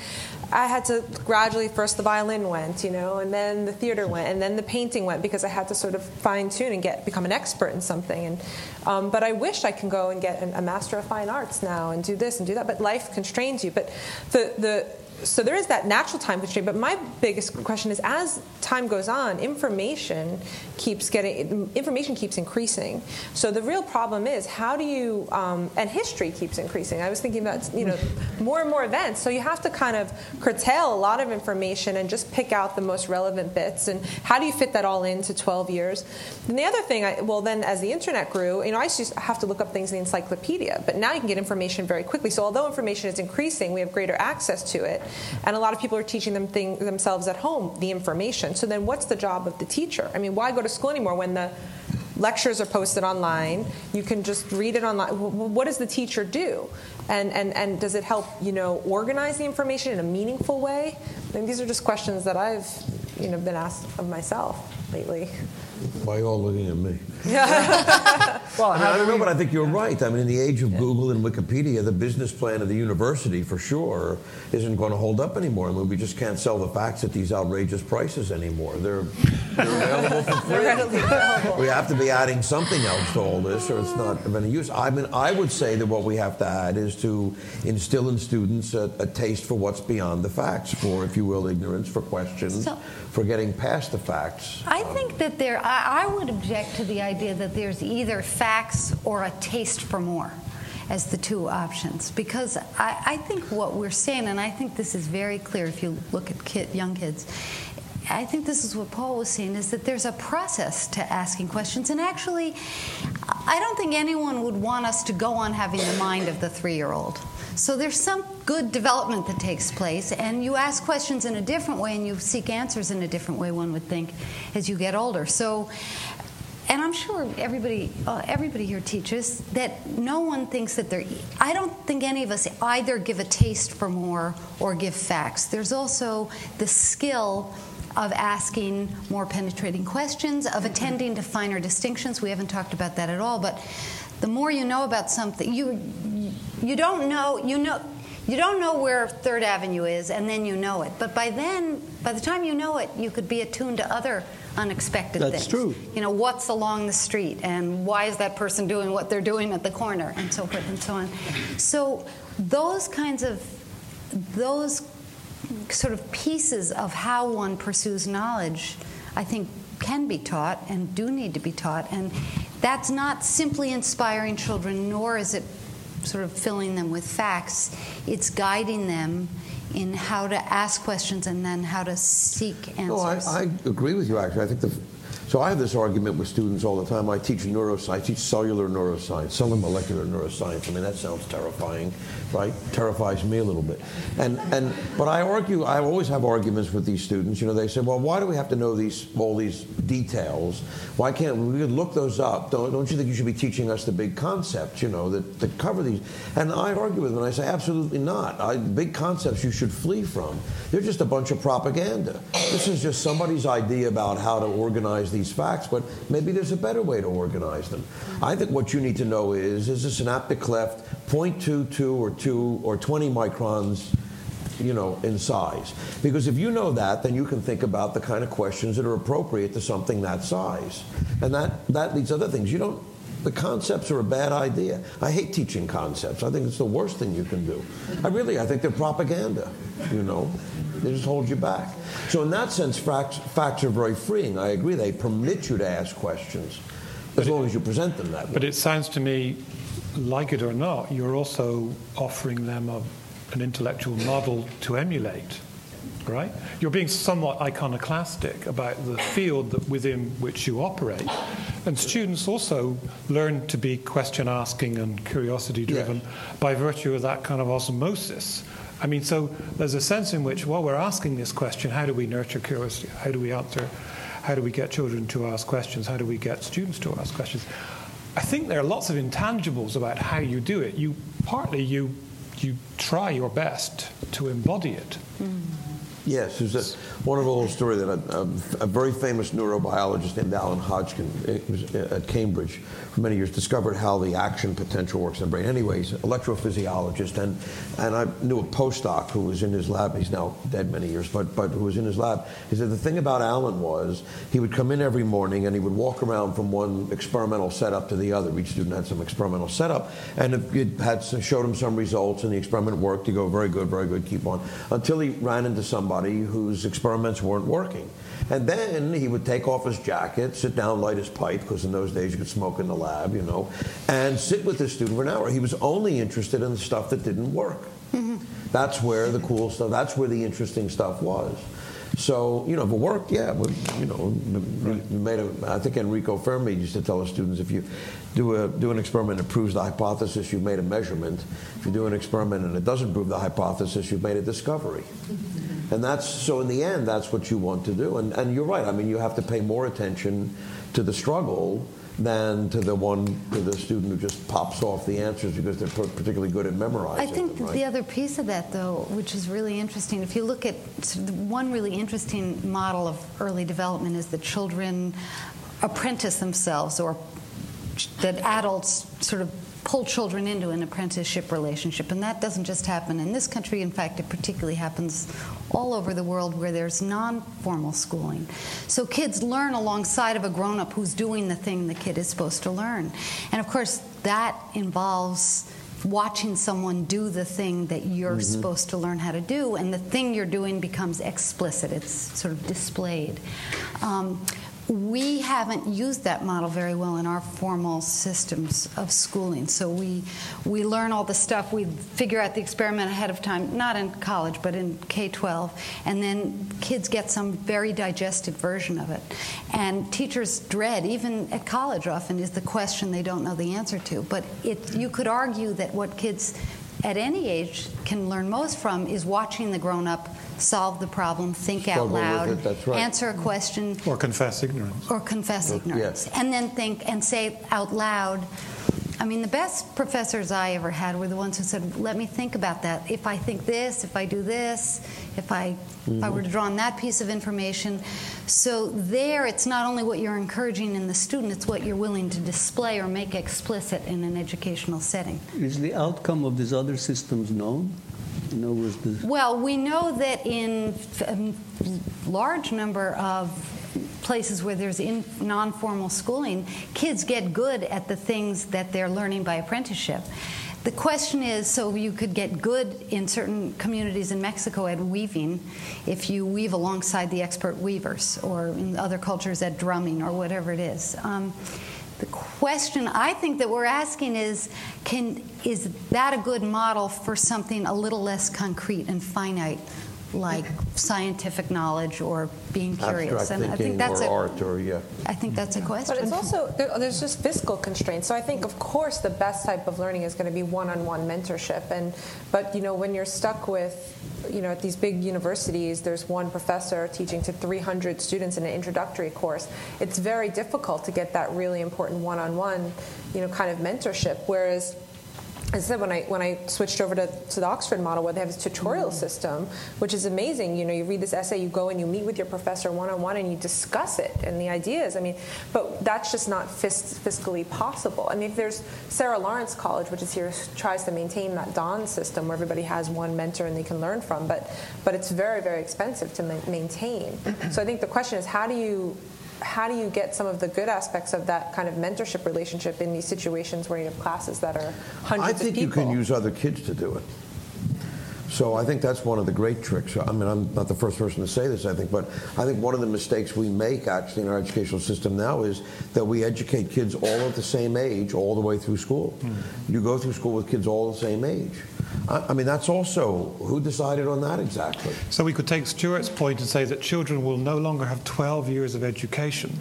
I had to gradually. First, the violin went, you know, and then the theater went, and then the painting went because I had to sort of fine tune and get become an expert in something. And um, but I wish I can go and get an, a master of fine arts now and do this and do that. But life constrains you. But the the so there is that natural time constraint. But my biggest question is, as time goes on, information keeps getting information keeps increasing. So the real problem is, how do you um, and history keeps increasing. I was thinking about you know more and more events. So you have to kind of curtail a lot of information and just pick out the most relevant bits. And how do you fit that all into 12 years? And the other thing, I, well, then as the internet grew, you know, I used to have to look up things in the encyclopedia, but now you can get information very quickly. So although information is increasing, we have greater access to it, and a lot of people are teaching them thing, themselves at home the information. So then, what's the job of the teacher? I mean, why go to school anymore when the lectures are posted online? You can just read it online. What does the teacher do? And, and, and does it help, you know, organize the information in a meaningful way? I mean, these are just questions that I've, you know, been asked of myself lately. Why are you all looking at me? Well, I, mean, I don't know, but I think you're right. I mean, in the age of Google and Wikipedia, the business plan of the university, for sure, isn't going to hold up anymore. I mean, we just can't sell the facts at these outrageous prices anymore. They're, they're available for free. readily available. We have to be adding something else to all this, or it's not of any use. I mean, I would say that what we have to add is to instill in students a, a taste for what's beyond the facts, for, if you will, ignorance, for questions, So- for getting past the facts. I think that there, I, would object to the idea that there's either facts or a taste for more as the two options. Because I, I think what we're saying, and I think this is very clear if you look at kid, young kids, I think this is what Paul was saying is that there's a process to asking questions. And actually, I don't think anyone would want us to go on having the mind of the three year old. So there's some good development that takes place, and you ask questions in a different way and you seek answers in a different way, one would think, as you get older. So, and I'm sure everybody, uh, everybody here teaches that no one thinks that they're. I don't think any of us either give a taste for more or give facts. There's also the skill of asking more penetrating questions, of attending to finer distinctions. We haven't talked about that at all, but the more you know about something, you you don't know you know you don't know where Third Avenue is, and then you know it. But by then, by the time you know it, you could be attuned to other unexpected That's things. true. You know what's along the street, and why is that person doing what they're doing at the corner, and so forth and so on. So those kinds of those sort of pieces of how one pursues knowledge, I think, can be taught and do need to be taught. And that's not simply inspiring children, nor is it sort of filling them with facts. It's guiding them in how to ask questions and then how to seek answers. No, I, I agree with you, actually. I think the so I have this argument with students all the time. I teach neuroscience, I teach cellular neuroscience, cellular molecular neuroscience. I mean, that sounds terrifying, right? Terrifies me a little bit. And, and, but I argue, I always have arguments with these students. You know, they say, well, why do we have to know these, all these details? Why can't we look those up? Don't, don't you think you should be teaching us the big concepts, you know, that, that cover these? And I argue with them, and I say, absolutely not. I, big concepts you should flee from. They're just a bunch of propaganda. This is just somebody's idea about how to organize these facts, but maybe there's a better way to organize them. I think what you need to know is, is a synaptic cleft 0.22 or 2 or 20 microns you know, in size. Because if you know that, then you can think about the kind of questions that are appropriate to something that size. And that, that leads to other things. You don't, the concepts are a bad idea. I hate teaching concepts. I think it's the worst thing you can do. I really, I think they're propaganda, you know. They just hold you back. So in that sense, facts, facts are very freeing. I agree. They permit you to ask questions as long as you present them that way. But it sounds to me, like it or not, you're also offering them a, an intellectual model to emulate. Right? You're being somewhat iconoclastic about the field that within which you operate. And students also learn to be question asking and curiosity driven Yes. by virtue of that kind of osmosis. I mean, so there's a sense in which, while we're asking this question, how do we nurture curiosity? How do we answer? How do we get children to ask questions? How do we get students to ask questions? I think there are lots of intangibles about how you do it. You partly you you try your best to embody it. Mm. Yes, there's a wonderful little story that a, a, a very famous neurobiologist named Alan Hodgkin eh, eh, at Cambridge for many years discovered how the action potential works in the brain. Anyways, electrophysiologist, and and I knew a postdoc who was in his lab. He's now dead many years, but but who was in his lab. He said the thing about Alan was he would come in every morning and he would walk around from one experimental setup to the other. Each student had some experimental setup, and it had showed him some results and the experiment worked, he'd go very good, very good, keep on until he ran into somebody whose experiments weren't working. And then he would take off his jacket, sit down, light his pipe, because in those days you could smoke in the lab, you know, and sit with the student for an hour. He was only interested in the stuff that didn't work. Mm-hmm. That's where the cool stuff, that's where the interesting stuff was. So, you know, if it worked, yeah, well, you know, we made a, I think Enrico Fermi used to tell his students if you do, a, do an experiment that proves the hypothesis, you've made a measurement. If you do an experiment and it doesn't prove the hypothesis, you've made a discovery. And that's, so in the end, that's what you want to do. And, and you're right, I mean, you have to pay more attention to the struggle than to the one, to the student who just pops off the answers because they're particularly good at memorizing I think them, right? the other piece of that, though, which is really interesting, if you look at sort of one really interesting model of early development is that children apprentice themselves or that adults sort of pull children into an apprenticeship relationship. And that doesn't just happen in this country. In fact, it particularly happens all over the world where there's non formal schooling. So kids learn alongside of a grown up who's doing the thing the kid is supposed to learn. And of course, that involves watching someone do the thing that you're supposed to learn how to do, and the thing you're doing becomes explicit, it's sort of displayed. Um, we haven't used that model very well in our formal systems of schooling. So we we learn all the stuff, we figure out the experiment ahead of time, not in college, but in K-12, and then kids get some very digested version of it. And teachers dread, even at college, often is the question they don't know the answer to. But it, you could argue that what kids at any age can learn most from is watching the grown up solve the problem, think out Struggle with loud, it, that's right. answer a question, Or confess ignorance. or confess ignorance. yes. And then think and say out loud. I mean, the best professors I ever had were the ones who said, "Let me think about that. If I think this, if I do this, if I if I mm-hmm. were to draw on that piece of information." So there, it's not only what you're encouraging in the student; it's what you're willing to display or make explicit in an educational setting. Is the outcome of these other systems known? Other words, the, Well, we know that in a large number of places where there's non-formal schooling, kids get good at the things that they're learning by apprenticeship. The question is, so you could get good in certain communities in Mexico at weaving if you weave alongside the expert weavers, or in other cultures at drumming or whatever it is. Um, The question I think that we're asking is can, is that a good model for something a little less concrete and finite? Like scientific knowledge or being curious, Abstract and I think that's or a, art or yeah. I think that's a question. But it's also there, there's just fiscal constraints. So I think, of course, the best type of learning is going to be one-on-one mentorship. And but you know, when you're stuck with you know, at these big universities, there's one professor teaching to 300 students in an introductory course. It's very difficult to get that really important one-on-one, you know, kind of mentorship. Whereas as I said, when I when I switched over to, to the Oxford model, where they have this tutorial mm-hmm. system, which is amazing. You know, you read this essay, you go and you meet with your professor one on one, and you discuss it and the ideas. I mean, but that's just not fis- fiscally possible. I mean, if there's Sarah Lawrence College, which is here, tries to maintain that Don system where everybody has one mentor and they can learn from, but but it's very very expensive to ma- maintain. Mm-hmm. So I think the question is, how do you how do you get some of the good aspects of that kind of mentorship relationship in these situations where you have classes that are hundreds I think you can use other kids to do it. So I think that's one of the great tricks. I mean, I'm not the first person to say this, I think, but I think one of the mistakes we make actually in our educational system now is that we educate kids all at the same age all the way through school. Hmm. You go through school with kids all the same age. I, I mean, that's also who decided on that exactly. So we could take Stuart's point and say that children will no longer have 12 years of education.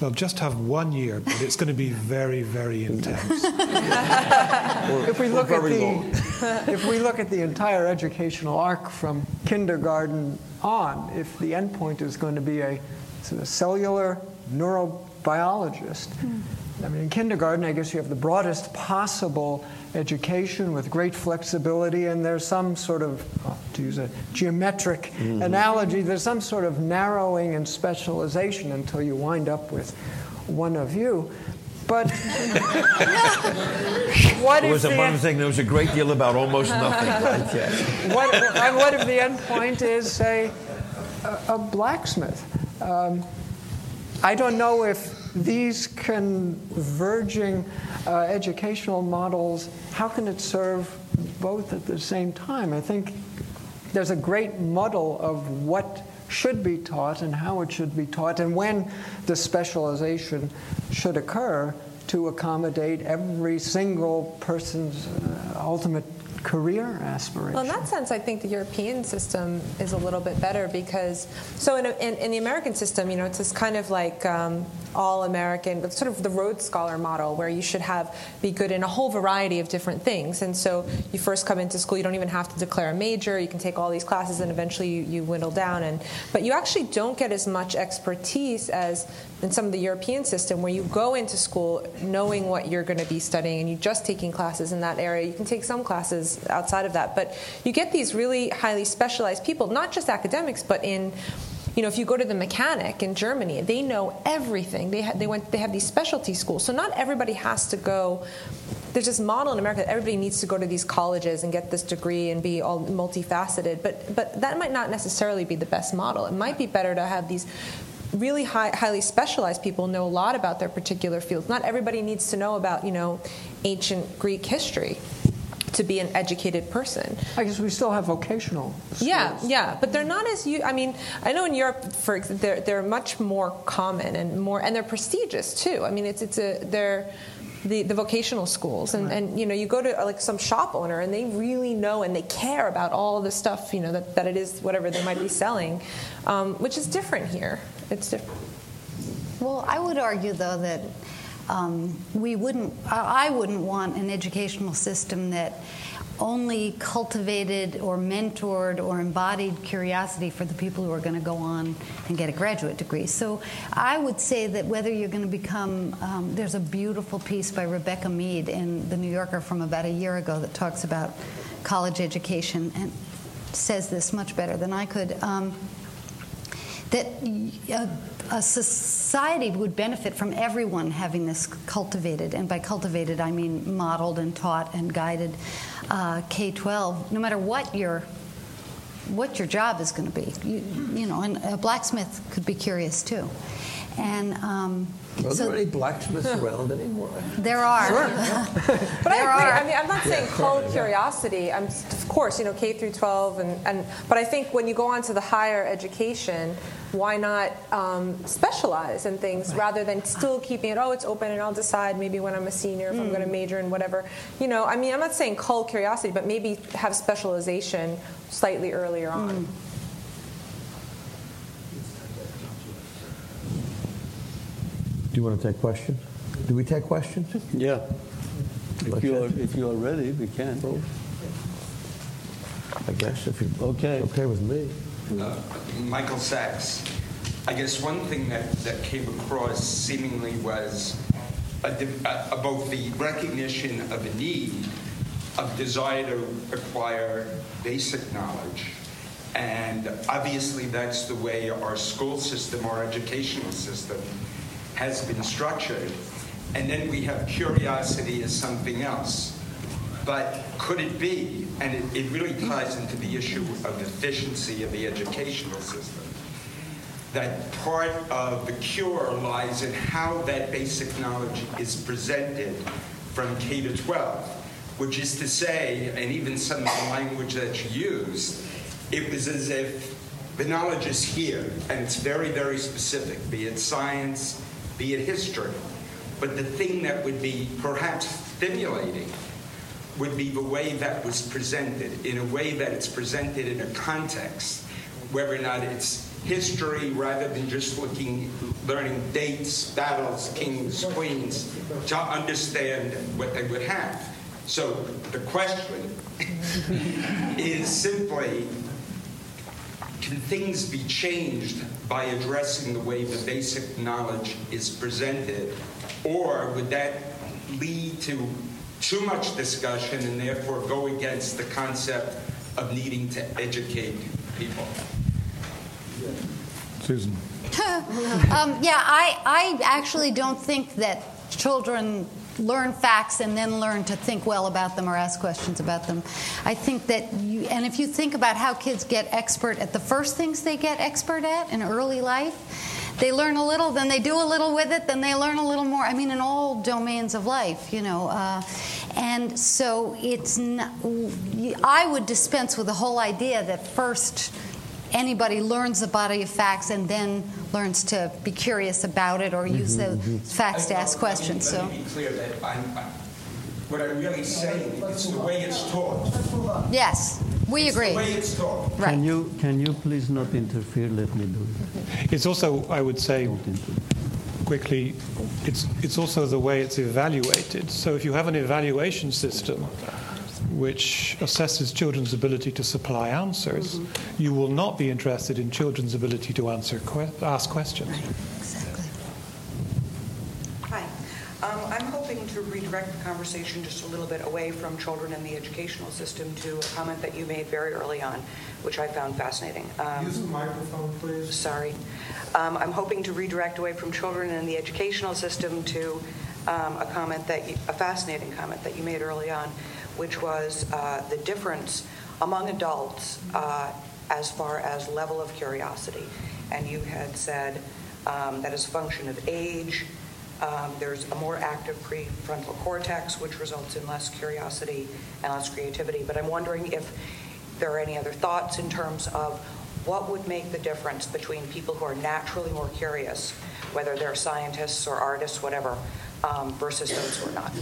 They'll just have one year, but it's going to be very, very intense. If we look at very long. the, if we look at the entire educational arc from kindergarten on, if the endpoint is going to be a, sort of cellular neurobiologist, hmm. I mean, in kindergarten, I guess you have the broadest possible education with great flexibility, and there's some sort of, to use a geometric analogy, there's some sort of narrowing and specialization until you wind up with one of you. But what It was a the one thing. There was a great deal about almost nothing. Right? Yeah. what, and what if the end point is, say, a, a blacksmith? Um, I don't know if these converging uh, educational models, how can it serve both at the same time? I think there's a great muddle of what should be taught and how it should be taught and when the specialization should occur to accommodate every single person's uh, ultimate career aspiration. Well, in that sense, I think the European system is a little bit better because, so in, a, in, in the American system, you know, it's this kind of like um, all American, sort of the Rhodes Scholar model where you should have be good in a whole variety of different things. And so you first come into school, you don't even have to declare a major, you can take all these classes, and eventually you, you dwindle down. And but you actually don't get as much expertise as in some of the European system where you go into school knowing what you're going to be studying and you're just taking classes in that area. You can take some classes outside of that, but you get these really highly specialized people, not just academics, but in you know, if you go to the mechanic in Germany, they know everything. They ha- they went they have these specialty schools, so not everybody has to go. There's this model in America that everybody needs to go to these colleges and get this degree and be all multifaceted, but but that might not necessarily be the best model. It might be better to have these really high, highly specialized people know a lot about their particular fields. Not everybody needs to know about, you know, ancient Greek history to be an educated person. I guess we still have vocational. Schools. Yeah, yeah, but they're not as you. I mean, I know in Europe, for ex- they're they're much more common and more, and they're prestigious too. I mean, it's it's a they're the, the vocational schools and, and you know you go to uh, like some shop owner and they really know and they care about all the stuff you know that, that it is whatever they might be selling um, which is different here it's different Well, I would argue, though, that um, we wouldn't, I wouldn't want an educational system that only cultivated or mentored or embodied curiosity for the people who are going to go on and get a graduate degree. So I would say that whether you're going to become, um, there's a beautiful piece by Rebecca Mead in The New Yorker from about a year ago that talks about college education and says this much better than I could. Um, that a, a society would benefit from everyone having this cultivated, and by cultivated I mean modeled and taught and guided uh, K-12. No matter what your what your job is going to be, you, you know, and a blacksmith could be curious too, and. Um, Are so there any blacksmiths around anymore? there are. But I agree. Are. I mean, I'm not saying cull curiosity. I'm, of course, you know, K through 12, and, and but I think when you go on to the higher education, why not um, specialize in things right. rather than still keeping it, oh, it's open and I'll decide maybe when I'm a senior if mm. I'm going to major in whatever. You know, I mean, I'm not saying cull curiosity, but maybe have specialization slightly earlier on. Mm. Do you want to take questions? Do we take questions? Yeah. If you, are, if you are ready, we can. I guess if you okay, okay with me. Uh, Michael Sachs. I guess one thing that, that came across seemingly was a, a, a, both the recognition of a need, of desire to acquire basic knowledge, and obviously that's the way our school system, our educational system, has been structured. And then we have curiosity as something else. But could it be, and it, it really ties into the issue of efficiency of the educational system, that part of the cure lies in how that basic knowledge is presented from K to 12, which is to say, and even some of the language that you used, it was as if the knowledge is here, and it's very, very specific, be it science, be it history. But the thing that would be perhaps stimulating would be the way that was presented, in a way that it's presented in a context, whether or not it's history rather than just looking, learning dates, battles, kings, queens, to understand what they would have. So the question is simply can things be changed by addressing the way the basic knowledge is presented? Or would that lead to too much discussion and therefore go against the concept of needing to educate people? Susan. um, yeah, I, I actually don't think that children learn facts and then learn to think well about them or ask questions about them. I think that, you, and if you think about how kids get expert at the first things they get expert at in early life, they learn a little, then they do a little with it, then they learn a little more. I mean, in all domains of life, you know. Uh, and so it's, not, I would dispense with the whole idea that first anybody learns the body of facts and then learns to be curious about it or use mm-hmm, the mm-hmm. facts to ask questions. so. Be clear that I'm, what I'm really saying is the way it's taught. Yes, we it's agree. The way it's. Right. Can you can you please not interfere? Let me do it. It's also, I would say, quickly, it's it's also the way it's evaluated. So if you have an evaluation system which assesses children's ability to supply answers, mm-hmm. you will not be interested in children's ability to answer que- ask questions. Right. Exactly. Hi. Um, I'm redirect the conversation just a little bit away from children and the educational system to a comment that you made very early on, which I found fascinating. Um, Use the microphone, please. Sorry. Um, I'm hoping to redirect away from children and the educational system to um, a comment that you, a fascinating comment that you made early on, which was uh, the difference among adults uh, as far as level of curiosity. And you had said um, that as a function of age, um, there's a more active prefrontal cortex, which results in less curiosity and less creativity. But I'm wondering if there are any other thoughts in terms of what would make the difference between people who are naturally more curious, whether they're scientists or artists, whatever, um, versus those who are not.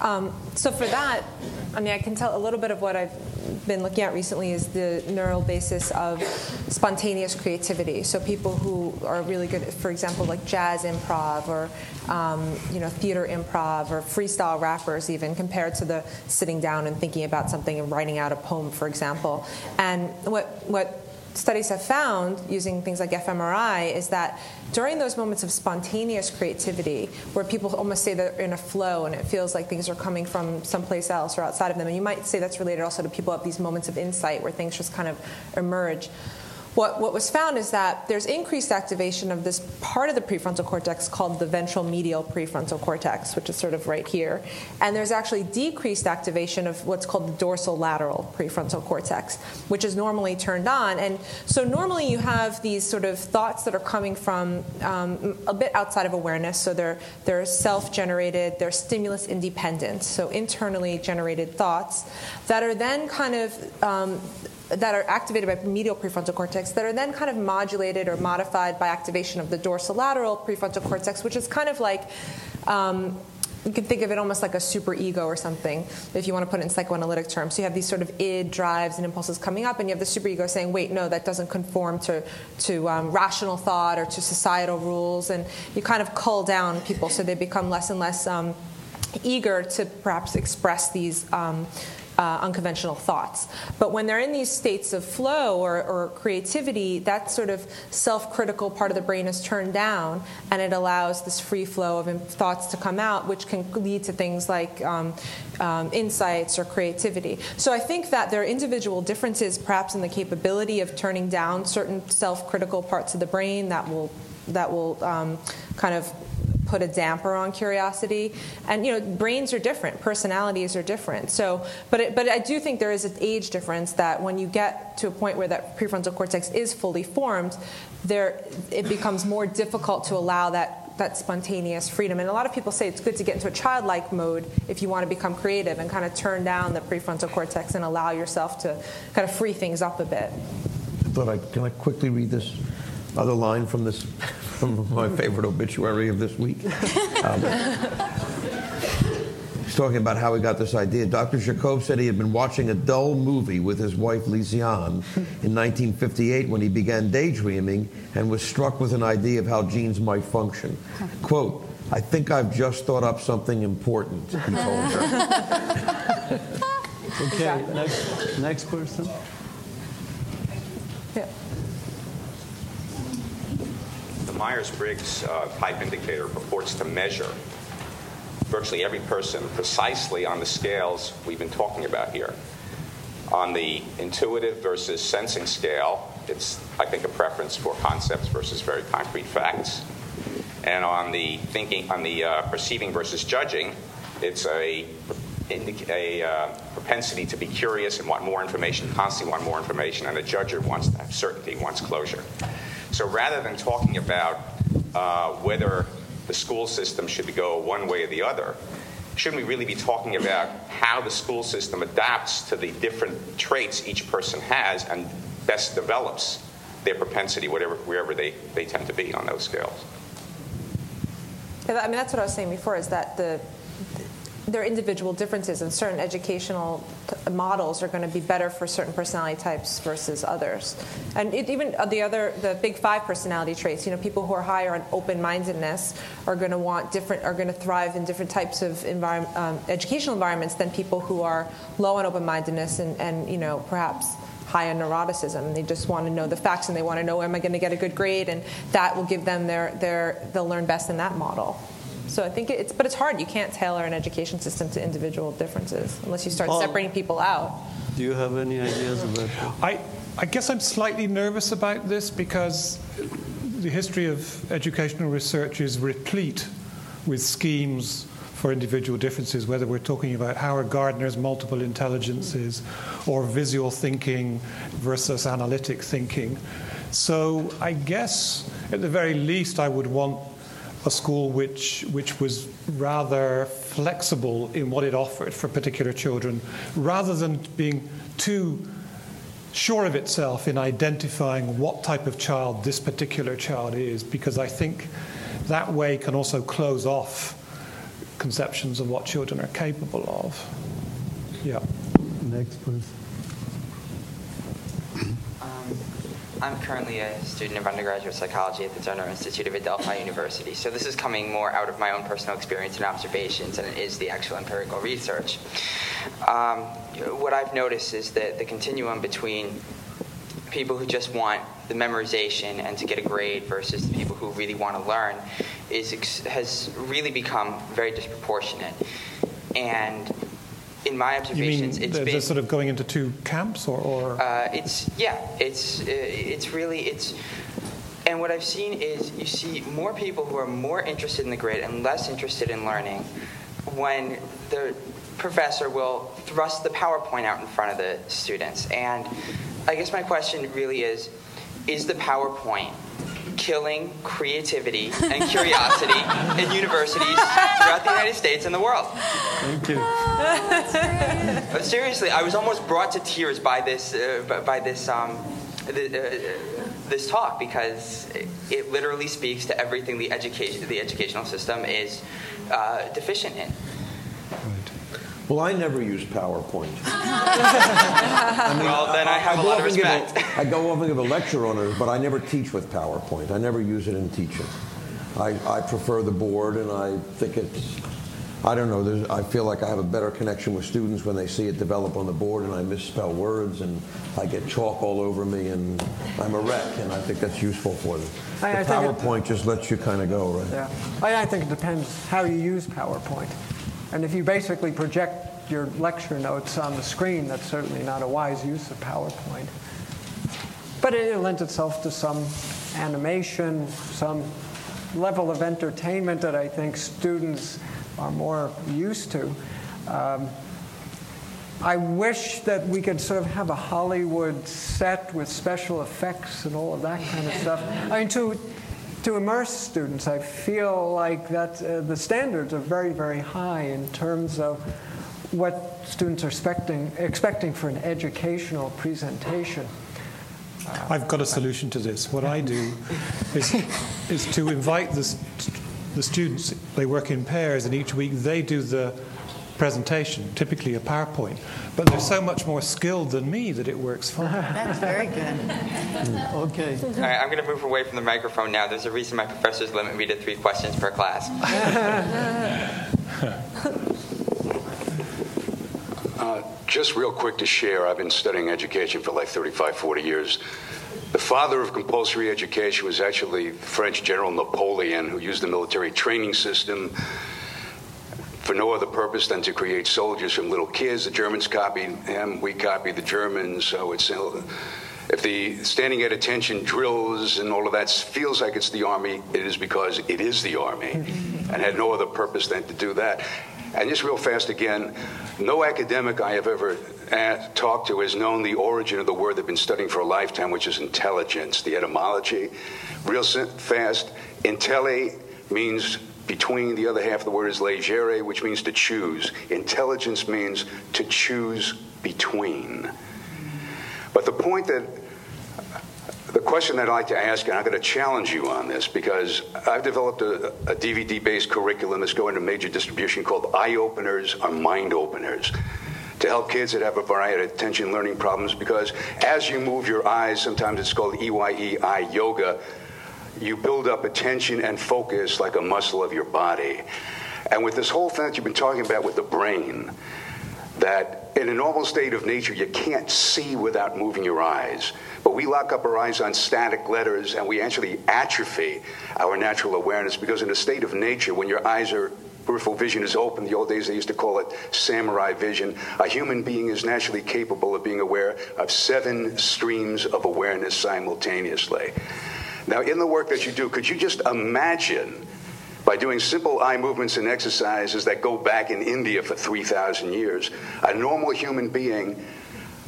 Um, so for that, I mean, I can tell a little bit of what I've been looking at recently is the neural basis of spontaneous creativity. So people who are really good, for example, like jazz improv or um, you know theater improv or freestyle rappers, even compared to the sitting down and thinking about something and writing out a poem, for example. And what what studies have found using things like fMRI is that during those moments of spontaneous creativity, where people almost say they're in a flow and it feels like things are coming from someplace else or outside of them, and you might say that's related also to people have these moments of insight where things just kind of emerge what, what was found is that there's increased activation of this part of the prefrontal cortex called the ventral medial prefrontal cortex, which is sort of right here. And there's actually decreased activation of what's called the dorsal lateral prefrontal cortex, which is normally turned on. And so normally you have these sort of thoughts that are coming from um, a bit outside of awareness. So they're, they're self generated, they're stimulus independent, so internally generated thoughts that are then kind of um, that are activated by medial prefrontal cortex that are then kind of modulated or modified by activation of the dorsolateral prefrontal cortex, which is kind of like um, you can think of it almost like a super ego or something, if you want to put it in psychoanalytic terms. So you have these sort of id drives and impulses coming up, and you have the super ego saying, wait, no, that doesn't conform to, to um, rational thought or to societal rules. And you kind of cull down people so they become less and less um, eager to perhaps express these. Um, uh, unconventional thoughts. But when they're in these states of flow or, or creativity, that sort of self critical part of the brain is turned down and it allows this free flow of thoughts to come out, which can lead to things like um, um, insights or creativity. So I think that there are individual differences, perhaps in the capability of turning down certain self critical parts of the brain that will that will um, kind of put a damper on curiosity. And you know, brains are different, personalities are different. So, but it, but I do think there is an age difference that when you get to a point where that prefrontal cortex is fully formed, there it becomes more difficult to allow that that spontaneous freedom. And a lot of people say it's good to get into a childlike mode if you want to become creative and kind of turn down the prefrontal cortex and allow yourself to kind of free things up a bit. But I, can I quickly read this other line from this from my favorite obituary of this week. Um, he's talking about how he got this idea. Dr. Jacob said he had been watching a dull movie with his wife Lisiane in 1958 when he began daydreaming and was struck with an idea of how genes might function. Quote, I think I've just thought up something important, he told her. okay, next, next person. Myers-Briggs uh, type indicator purports to measure virtually every person precisely on the scales we've been talking about here. On the intuitive versus sensing scale, it's, I think, a preference for concepts versus very concrete facts. And on the thinking, on the uh, perceiving versus judging, it's a, a uh, propensity to be curious and want more information, constantly want more information, and a judger wants certainty, wants closure. So rather than talking about uh, whether the school system should go one way or the other, shouldn't we really be talking about how the school system adapts to the different traits each person has and best develops their propensity, whatever, wherever they, they tend to be on those scales? I mean, that's what I was saying before, is that the there are individual differences, and certain educational models are going to be better for certain personality types versus others. And it, even the other, the big five personality traits, you know, people who are higher on open-mindedness are going to want different, are going to thrive in different types of environment, um, educational environments than people who are low on open-mindedness and, and you know, perhaps high on neuroticism. They just want to know the facts and they want to know, am I going to get a good grade? And that will give them their, their they'll learn best in that model. So I think it's, but it's hard. You can't tailor an education system to individual differences unless you start Paul, separating people out. Do you have any ideas about that? I, I guess I'm slightly nervous about this because the history of educational research is replete with schemes for individual differences, whether we're talking about Howard Gardner's multiple intelligences or visual thinking versus analytic thinking. So I guess, at the very least, I would want a school which, which was rather flexible in what it offered for particular children, rather than being too sure of itself in identifying what type of child this particular child is, because I think that way can also close off conceptions of what children are capable of. Yeah. Next, please. I'm currently a student of undergraduate psychology at the Derner Institute of Adelphi University. So this is coming more out of my own personal experience and observations than it is the actual empirical research. Um, what I've noticed is that the continuum between people who just want the memorization and to get a grade versus the people who really want to learn is has really become very disproportionate. And in my observations, you mean it's they're, been sort of going into two camps, or, or? Uh, it's yeah, it's uh, it's really it's. And what I've seen is you see more people who are more interested in the grade and less interested in learning when the professor will thrust the PowerPoint out in front of the students. And I guess my question really is is the PowerPoint killing creativity and curiosity in universities throughout the United States and the world. Thank you. But seriously, I was almost brought to tears by this, uh, by this, um, the, uh, this talk because it, it, literally speaks to everything the education, the educational system is uh, deficient in. Well, I never use PowerPoint. I mean, well, then I have I a lot of respect. A, I go over and give a lecture on it, but I never teach with PowerPoint. I never use it in teaching. I, I prefer the board, and I think it's I don't know. I feel like I have a better connection with students when they see it develop on the board and I misspell words and I get chalk all over me and I'm a wreck, and I think that's useful for them. I, the I PowerPoint it, just lets you kind of go, right? Yeah. I, I think it depends how you use PowerPoint. And if you basically project your lecture notes on the screen, that's certainly not a wise use of PowerPoint. But it lends itself to some animation, some level of entertainment that I think students are more used to. Um, I wish that we could sort of have a Hollywood set with special effects and all of that kind of stuff. I mean, to, to immerse students, I feel like that uh, the standards are very, very high in terms of what students are expecting, expecting for an educational presentation. I've got a solution to this. What I do is, is to invite the, the students, they work in pairs, and each week they do the presentation, typically a PowerPoint. But they're so much more skilled than me that it works fine. That's very good. okay. All right, I'm going to move away from the microphone now. There's a reason my professors limit me to three questions per class. uh, just real quick to share, I've been studying education for like 35, 40 years. The father of compulsory education was actually French General Napoleon, who used the military training system for no other purpose than to create soldiers from little kids. The Germans copied him, we copied the Germans. So it's if the standing at attention drills and all of that feels like it's the army, it is because it is the army, and had no other purpose than to do that. And just real fast again, no academic I have ever uh, talked to has known the origin of the word they've been studying for a lifetime, which is intelligence, the etymology. Real fast, intelli means between, the other half of the word is legere, which means to choose. Intelligence means to choose between. But the point that the question that I'd like to ask, and I'm going to challenge you on this because I've developed a, a DVD based curriculum that's going to major distribution called Eye Openers or Mind Openers to help kids that have a variety of attention learning problems because as you move your eyes, sometimes it's called EYE eye yoga, you build up attention and focus like a muscle of your body. And with this whole thing that you've been talking about with the brain, that in a normal state of nature, you can't see without moving your eyes. But we lock up our eyes on static letters and we actually atrophy our natural awareness because, in a state of nature, when your eyes are peripheral vision is open. The old days they used to call it samurai vision. A human being is naturally capable of being aware of seven streams of awareness simultaneously. Now, in the work that you do, could you just imagine by doing simple eye movements and exercises that go back in India for 3,000 years, a normal human being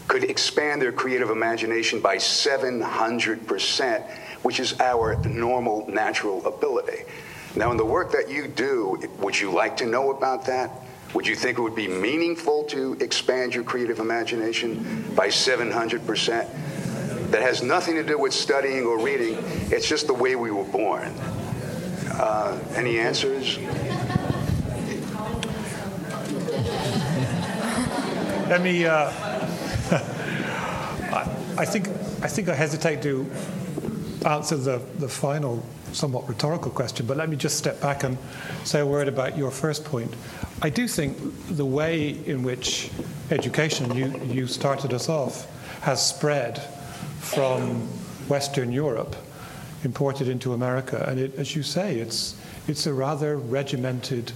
could expand their creative imagination by 700%, which is our normal natural ability. Now, in the work that you do, would you like to know about that? Would you think it would be meaningful to expand your creative imagination by 700%? That has nothing to do with studying or reading, it's just the way we were born. Uh, any answers? Let me. Uh, I think I think I hesitate to answer the, the final, somewhat rhetorical question, but let me just step back and say a word about your first point. I do think the way in which education, you, you started us off, has spread from Western Europe, imported into America, and it, as you say, it's, it's a rather regimented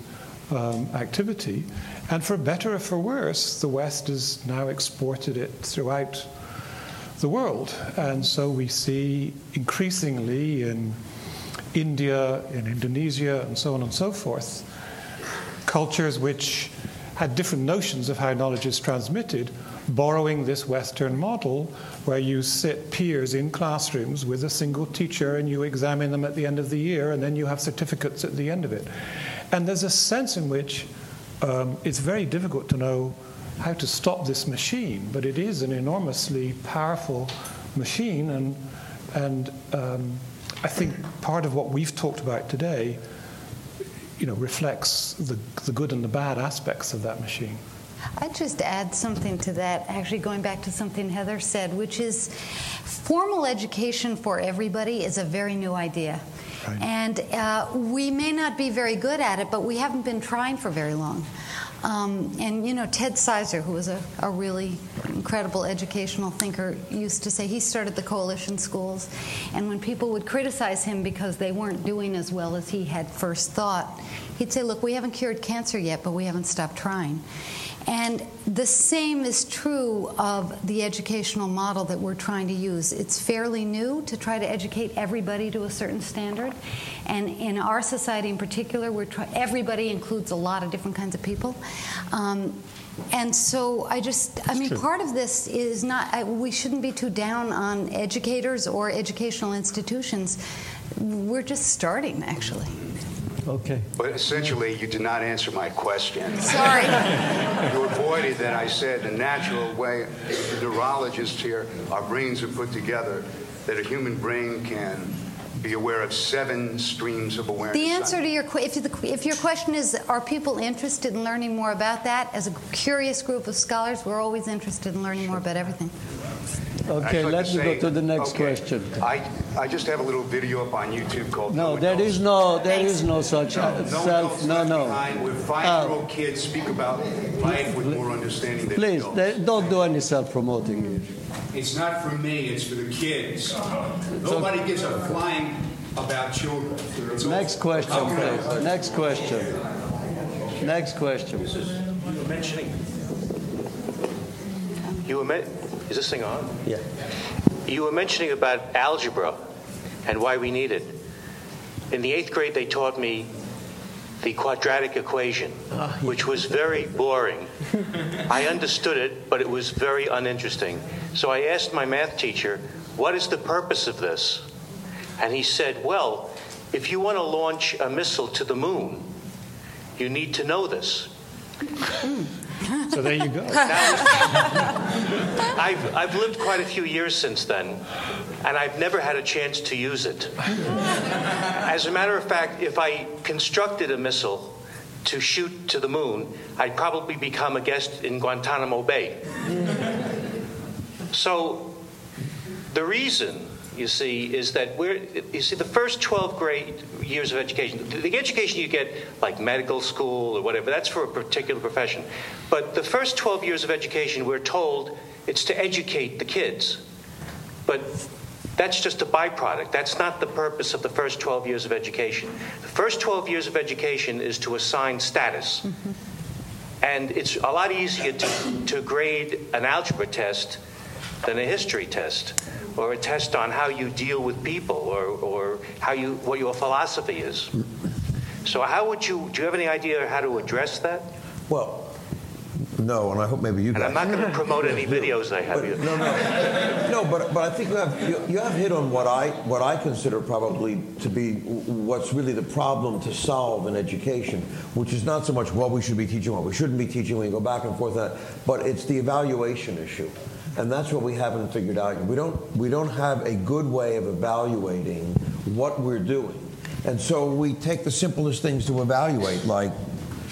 um, activity. And for better or for worse, the West has now exported it throughout the world. And so we see increasingly in India, in Indonesia, and so on and so forth, cultures which had different notions of how knowledge is transmitted, borrowing this Western model where you sit peers in classrooms with a single teacher and you examine them at the end of the year and then you have certificates at the end of it. And there's a sense in which um, it's very difficult to know how to stop this machine, but it is an enormously powerful machine, and, and um, I think part of what we've talked about today you know, reflects the, the good and the bad aspects of that machine. I'd just add something to that, actually, going back to something Heather said, which is formal education for everybody is a very new idea. Right. And uh, we may not be very good at it, but we haven't been trying for very long. Um, and you know, Ted Sizer, who was a, a, really incredible educational thinker, used to say he started the coalition schools. And when people would criticize him because they weren't doing as well as he had first thought, he'd say, Look, we haven't cured cancer yet, but we haven't stopped trying. And the same is true of the educational model that we're trying to use. It's fairly new to try to educate everybody to a certain standard. And in our society in particular, we're try- everybody includes a lot of different kinds of people. Um, and so I just, I mean, true. part of this is not, I, we shouldn't be too down on educators or educational institutions. We're just starting, actually. Okay. But essentially, you did not answer my question. Sorry. you avoided that. I said the natural way, the neurologists here, our brains are put together that a human brain can be aware of seven streams of awareness. The answer to your if, the, if your question is, are people interested in learning more about that? As a curious group of scholars, we're always interested in learning more about everything. Okay, like let me say, go to the next okay, question. I, I just have a little video up on YouTube called. No, no there is no there is no such no, self. No, no. Where five-year-old uh, kids speak about life with more understanding. Than please, don't do any self-promoting. It's not for me. It's for the kids. Nobody gives a flying about children. It's next question, please. Next question. Next question. You were mentioning. You were is this thing on? Yeah. You were mentioning about algebra and why we need it. In the eighth grade, they taught me the quadratic equation, ah, yeah. which was very boring. I understood it, but it was very uninteresting. So I asked my math teacher, What is the purpose of this? And he said, Well, if you want to launch a missile to the moon, you need to know this. Hmm. So there you go. I've, I've lived quite a few years since then, and I've never had a chance to use it. As a matter of fact, if I constructed a missile to shoot to the moon, I'd probably become a guest in Guantanamo Bay. So the reason you see, is that we're, you see, the first 12 grade years of education, the education you get, like medical school or whatever, that's for a particular profession. But the first 12 years of education, we're told it's to educate the kids. But that's just a byproduct. That's not the purpose of the first 12 years of education. The first 12 years of education is to assign status. Mm-hmm. And it's a lot easier to, to grade an algebra test than a history test or a test on how you deal with people or, or how you, what your philosophy is. So, how would you, do you have any idea how to address that? Well, no, and I hope maybe you. And guys. I'm not going to promote any videos I have. But, no, no, no. But but I think you have you, you, have hit on what I what I consider probably to be what's really the problem to solve in education, which is not so much what we should be teaching, what we shouldn't be teaching. We go back and forth on that, but it's the evaluation issue and that's what we haven't figured out. We don't we don't have a good way of evaluating what we're doing, and so we take the simplest things to evaluate, like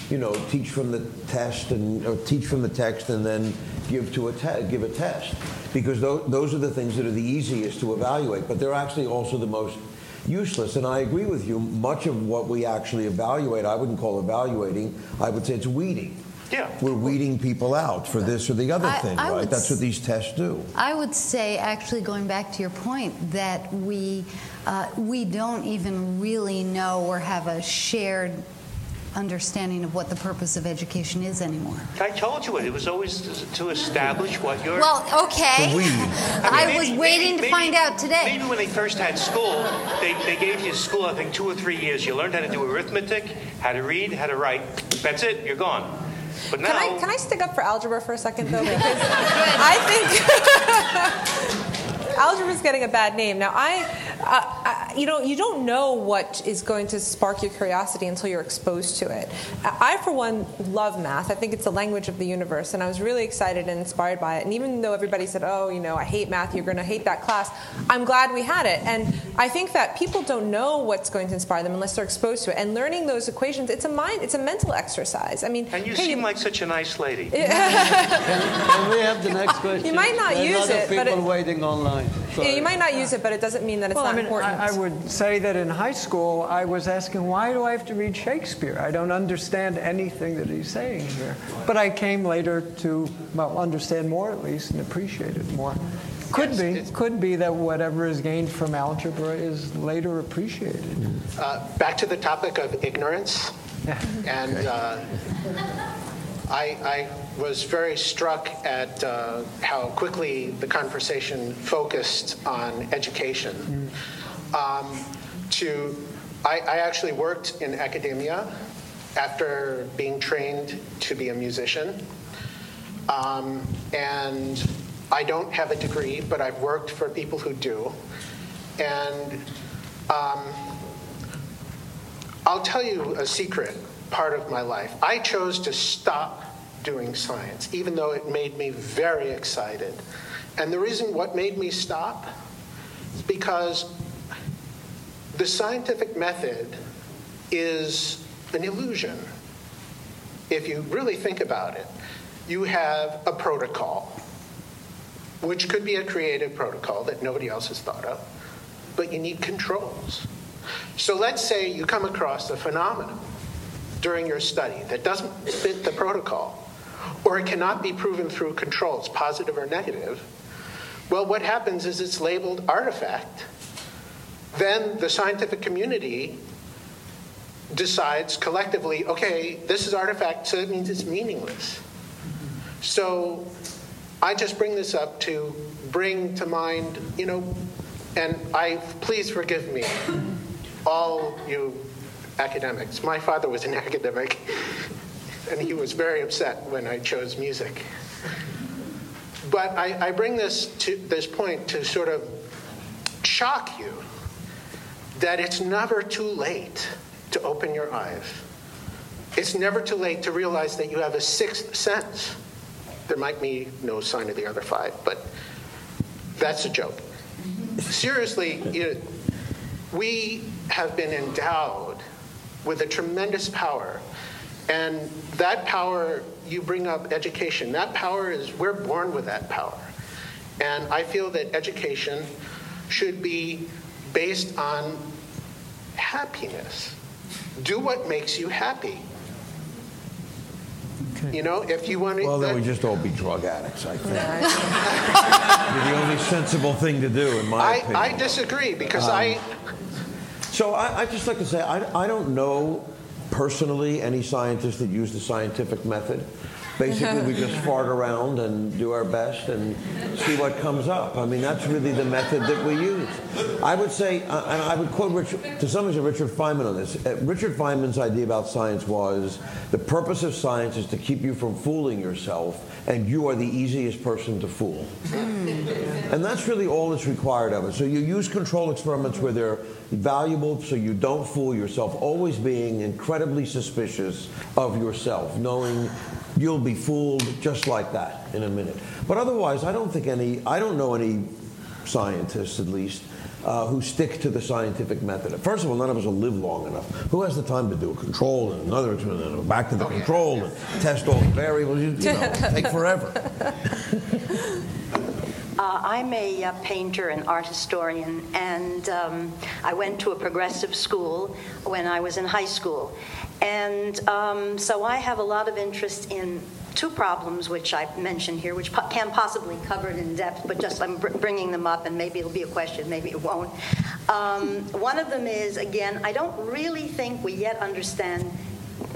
you know, teach from the test and or teach from the text, and then give to a te- give a test, because those, those are the things that are the easiest to evaluate, but they're actually also the most useless. And I agree with you. Much of what we actually evaluate, I wouldn't call evaluating. I would say it's weeding. Yeah. We're weeding people out for this or the other I, thing, I right? That's what these tests do. I would say, actually, going back to your point, that we uh, we don't even really know or have a shared understanding of what the purpose of education is anymore. I told you it. It was always to establish what you're. Well, okay. I, mean, I was waiting maybe, to find out today. Maybe when they first had school, they, they gave you school, I think, two or three years. You learned how to do arithmetic, how to read, how to write. That's it. You're gone. But now, Can I, can I stick up for algebra for a second, though? Because I think algebra is getting a bad name. Now, I, uh, I, you know, you don't know what is going to spark your curiosity until you're exposed to it. I, for one, love math. I think it's the language of the universe, and I was really excited and inspired by it. And even though everybody said, "Oh, you know, I hate math. You're going to hate that class," I'm glad we had it. And I think that people don't know what's going to inspire them unless they're exposed to it. And learning those equations, it's a mind, it's a mental exercise. I mean, and you hey, seem like such a nice lady. Can we have the next question? You might not There's use other it, but people it- waiting online. Yeah, you might not use it, but it doesn't mean that it's well, not I mean, important. I, I would say that in high school, I was asking, why do I have to read Shakespeare? I don't understand anything that he's saying here. But I came later to, well, understand more at least and appreciate it more. Could be, could be that whatever is gained from algebra is later appreciated. Uh, back to the topic of ignorance. And uh, I, I was very struck at uh, how quickly the conversation focused on education. Um, to, I, I actually worked in academia after being trained to be a musician. Um, and I don't have a degree, but I've worked for people who do. And um, I'll tell you a secret part of my life. I chose to stop doing science, even though it made me very excited. And the reason what made me stop is because the scientific method is an illusion. If you really think about it, you have a protocol, which could be a creative protocol that nobody else has thought of, but you need controls. So let's say you come across a phenomenon during your study that doesn't fit the protocol, or it cannot be proven through controls, positive or negative. Well, what happens is it's labeled artifact. Then the scientific community decides collectively, okay, this is artifact, so it means it's meaningless. So I just bring this up to bring to mind, you know, and I please forgive me, all you academics. My father was an academic, and he was very upset when I chose music. But I, I bring this to this point to sort of shock you that it's never too late to open your eyes. It's never too late to realize that you have a sixth sense. There might be no sign of the other five, but that's a joke. Seriously, you know, we have been endowed with a tremendous power. And that power, you bring up education, that power is, we're born with that power. And I feel that education should be based on happiness. Do what makes you happy. You know, if you want to. Well, then we just all be drug addicts, I think. Be the only sensible thing to do, in my I, opinion. I disagree because Um, I. So I, I just like to say I, I don't know personally any scientists that use the scientific method. Basically, we just fart around and do our best and see what comes up. I mean, that's really the method that we use. I would say, uh, and I would quote Richard, to some extent Richard Feynman on this. Uh, Richard Feynman's idea about science was the purpose of science is to keep you from fooling yourself, and you are the easiest person to fool. And that's really all that's required of it. So you use control experiments where they're valuable so you don't fool yourself, always being incredibly suspicious of yourself, knowing you'll be fooled just like that in a minute. But otherwise, I don't think any, I don't know any scientists at least. Uh, who stick to the scientific method. First of all, none of us will live long enough. Who has the time to do a control and another experiment and go back to the control and test all the variables? You, you know, take forever. Uh, I'm a uh, painter and art historian, and um, I went to a progressive school when I was in high school. And um, so I have a lot of interest in two problems which I mentioned here, which po- can't possibly cover it in depth, but just I'm br- bringing them up, and maybe it'll be a question, maybe it won't. Um, one of them is, again, I don't really think we yet understand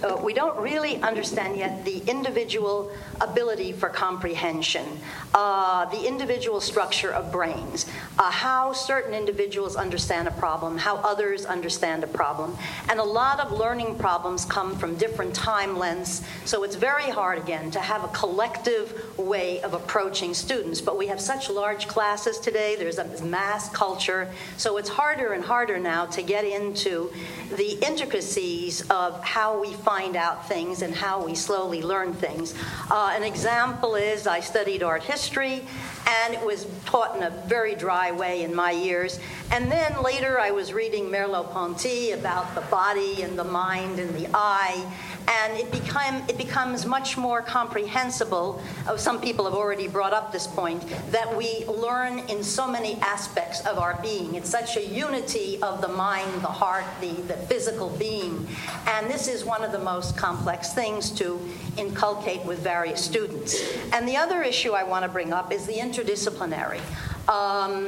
uh, we don't really understand yet the individual ability for comprehension, uh, the individual structure of brains, uh, how certain individuals understand a problem, how others understand a problem. And a lot of learning problems come from different time lengths, so it's very hard, again, to have a collective way of approaching students. But we have such large classes today, there's a mass culture, so it's harder and harder now to get into the intricacies of how we find out things and how we slowly learn things. Uh, an example is I studied art history, and it was taught in a very dry way in my years. And then later I was reading Merleau-Ponty about the body and the mind and the eye, and it became it becomes much more comprehensible. Uh, some people have already brought up this point that we learn in so many aspects of our being. It's such a unity of the mind, the heart, the, the physical being, and this is one of the most complex things to inculcate with various students. And the other issue I want to bring up is the interdisciplinary. Um,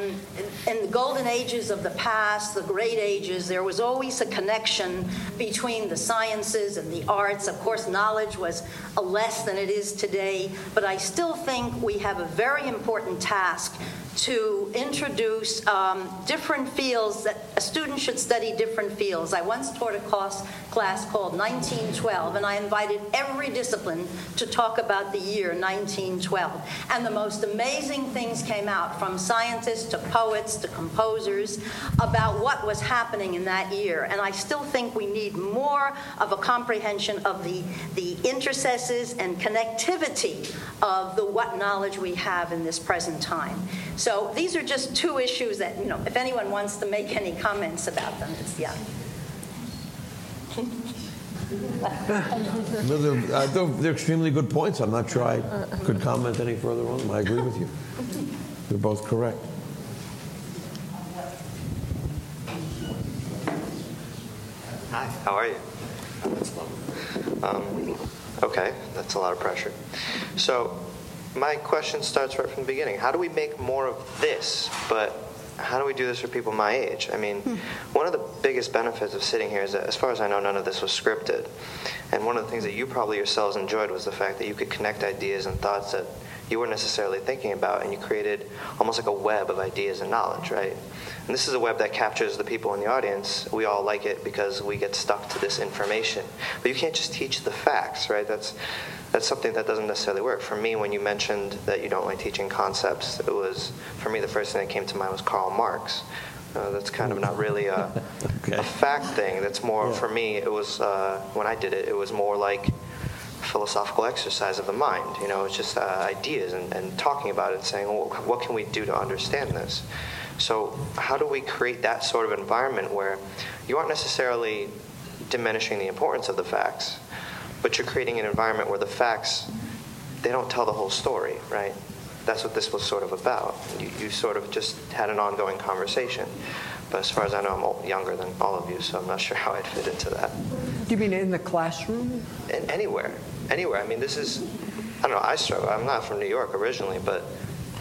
in the golden ages of the past, the great ages, there was always a connection between the sciences and the arts. Of course, knowledge was less than it is today, but I still think we have a very important task to introduce um, different fields that a student should study different fields. I once taught a class, class called 1912, and I invited every discipline to talk about the year 1912. And the most amazing things came out from scientists to poets to composers about what was happening in that year. And I still think we need more of a comprehension of the, the intercesses and connectivity of the what knowledge we have in this present time. So these are just two issues that, you know, if anyone wants to make any comments about them, it's, yeah. no, they're, uh, they're, they're, extremely good points. I'm not sure I could comment any further on them. I agree with you. They're both correct. Hi, how are you? Um, okay, that's a lot of pressure. So, my question starts right from the beginning. How do we make more of this, but how do we do this for people my age? I mean, hmm. one of the biggest benefits of sitting here is that, as far as I know, none of this was scripted. And one of the things that you probably yourselves enjoyed was the fact that you could connect ideas and thoughts that you weren't necessarily thinking about, and you created almost like a web of ideas and knowledge, right? And this is a web that captures the people in the audience. We all like it because we get stuck to this information. But you can't just teach the facts, right? That's that's something that doesn't necessarily work. For me, when you mentioned that you don't like teaching concepts, it was for me the first thing that came to mind was Karl Marx. Uh, that's kind of not really a, okay. a fact thing. That's more yeah. for me. It was uh, when I did it. It was more like philosophical exercise of the mind. You know, it's just uh, ideas and, and, talking about it and saying, well, what can we do to understand this? So, how do we create that sort of environment where you aren't necessarily diminishing the importance of the facts, but you're creating an environment where the facts they don't tell the whole story, right? That's what this was sort of about. You, you sort of just had an ongoing conversation. But as far as I know, I'm younger than all of you, so I'm not sure how I'd fit into that. Do you mean in the classroom? In, anywhere, anywhere. I mean, this is, I don't know, I struggle. I'm not from New York originally, but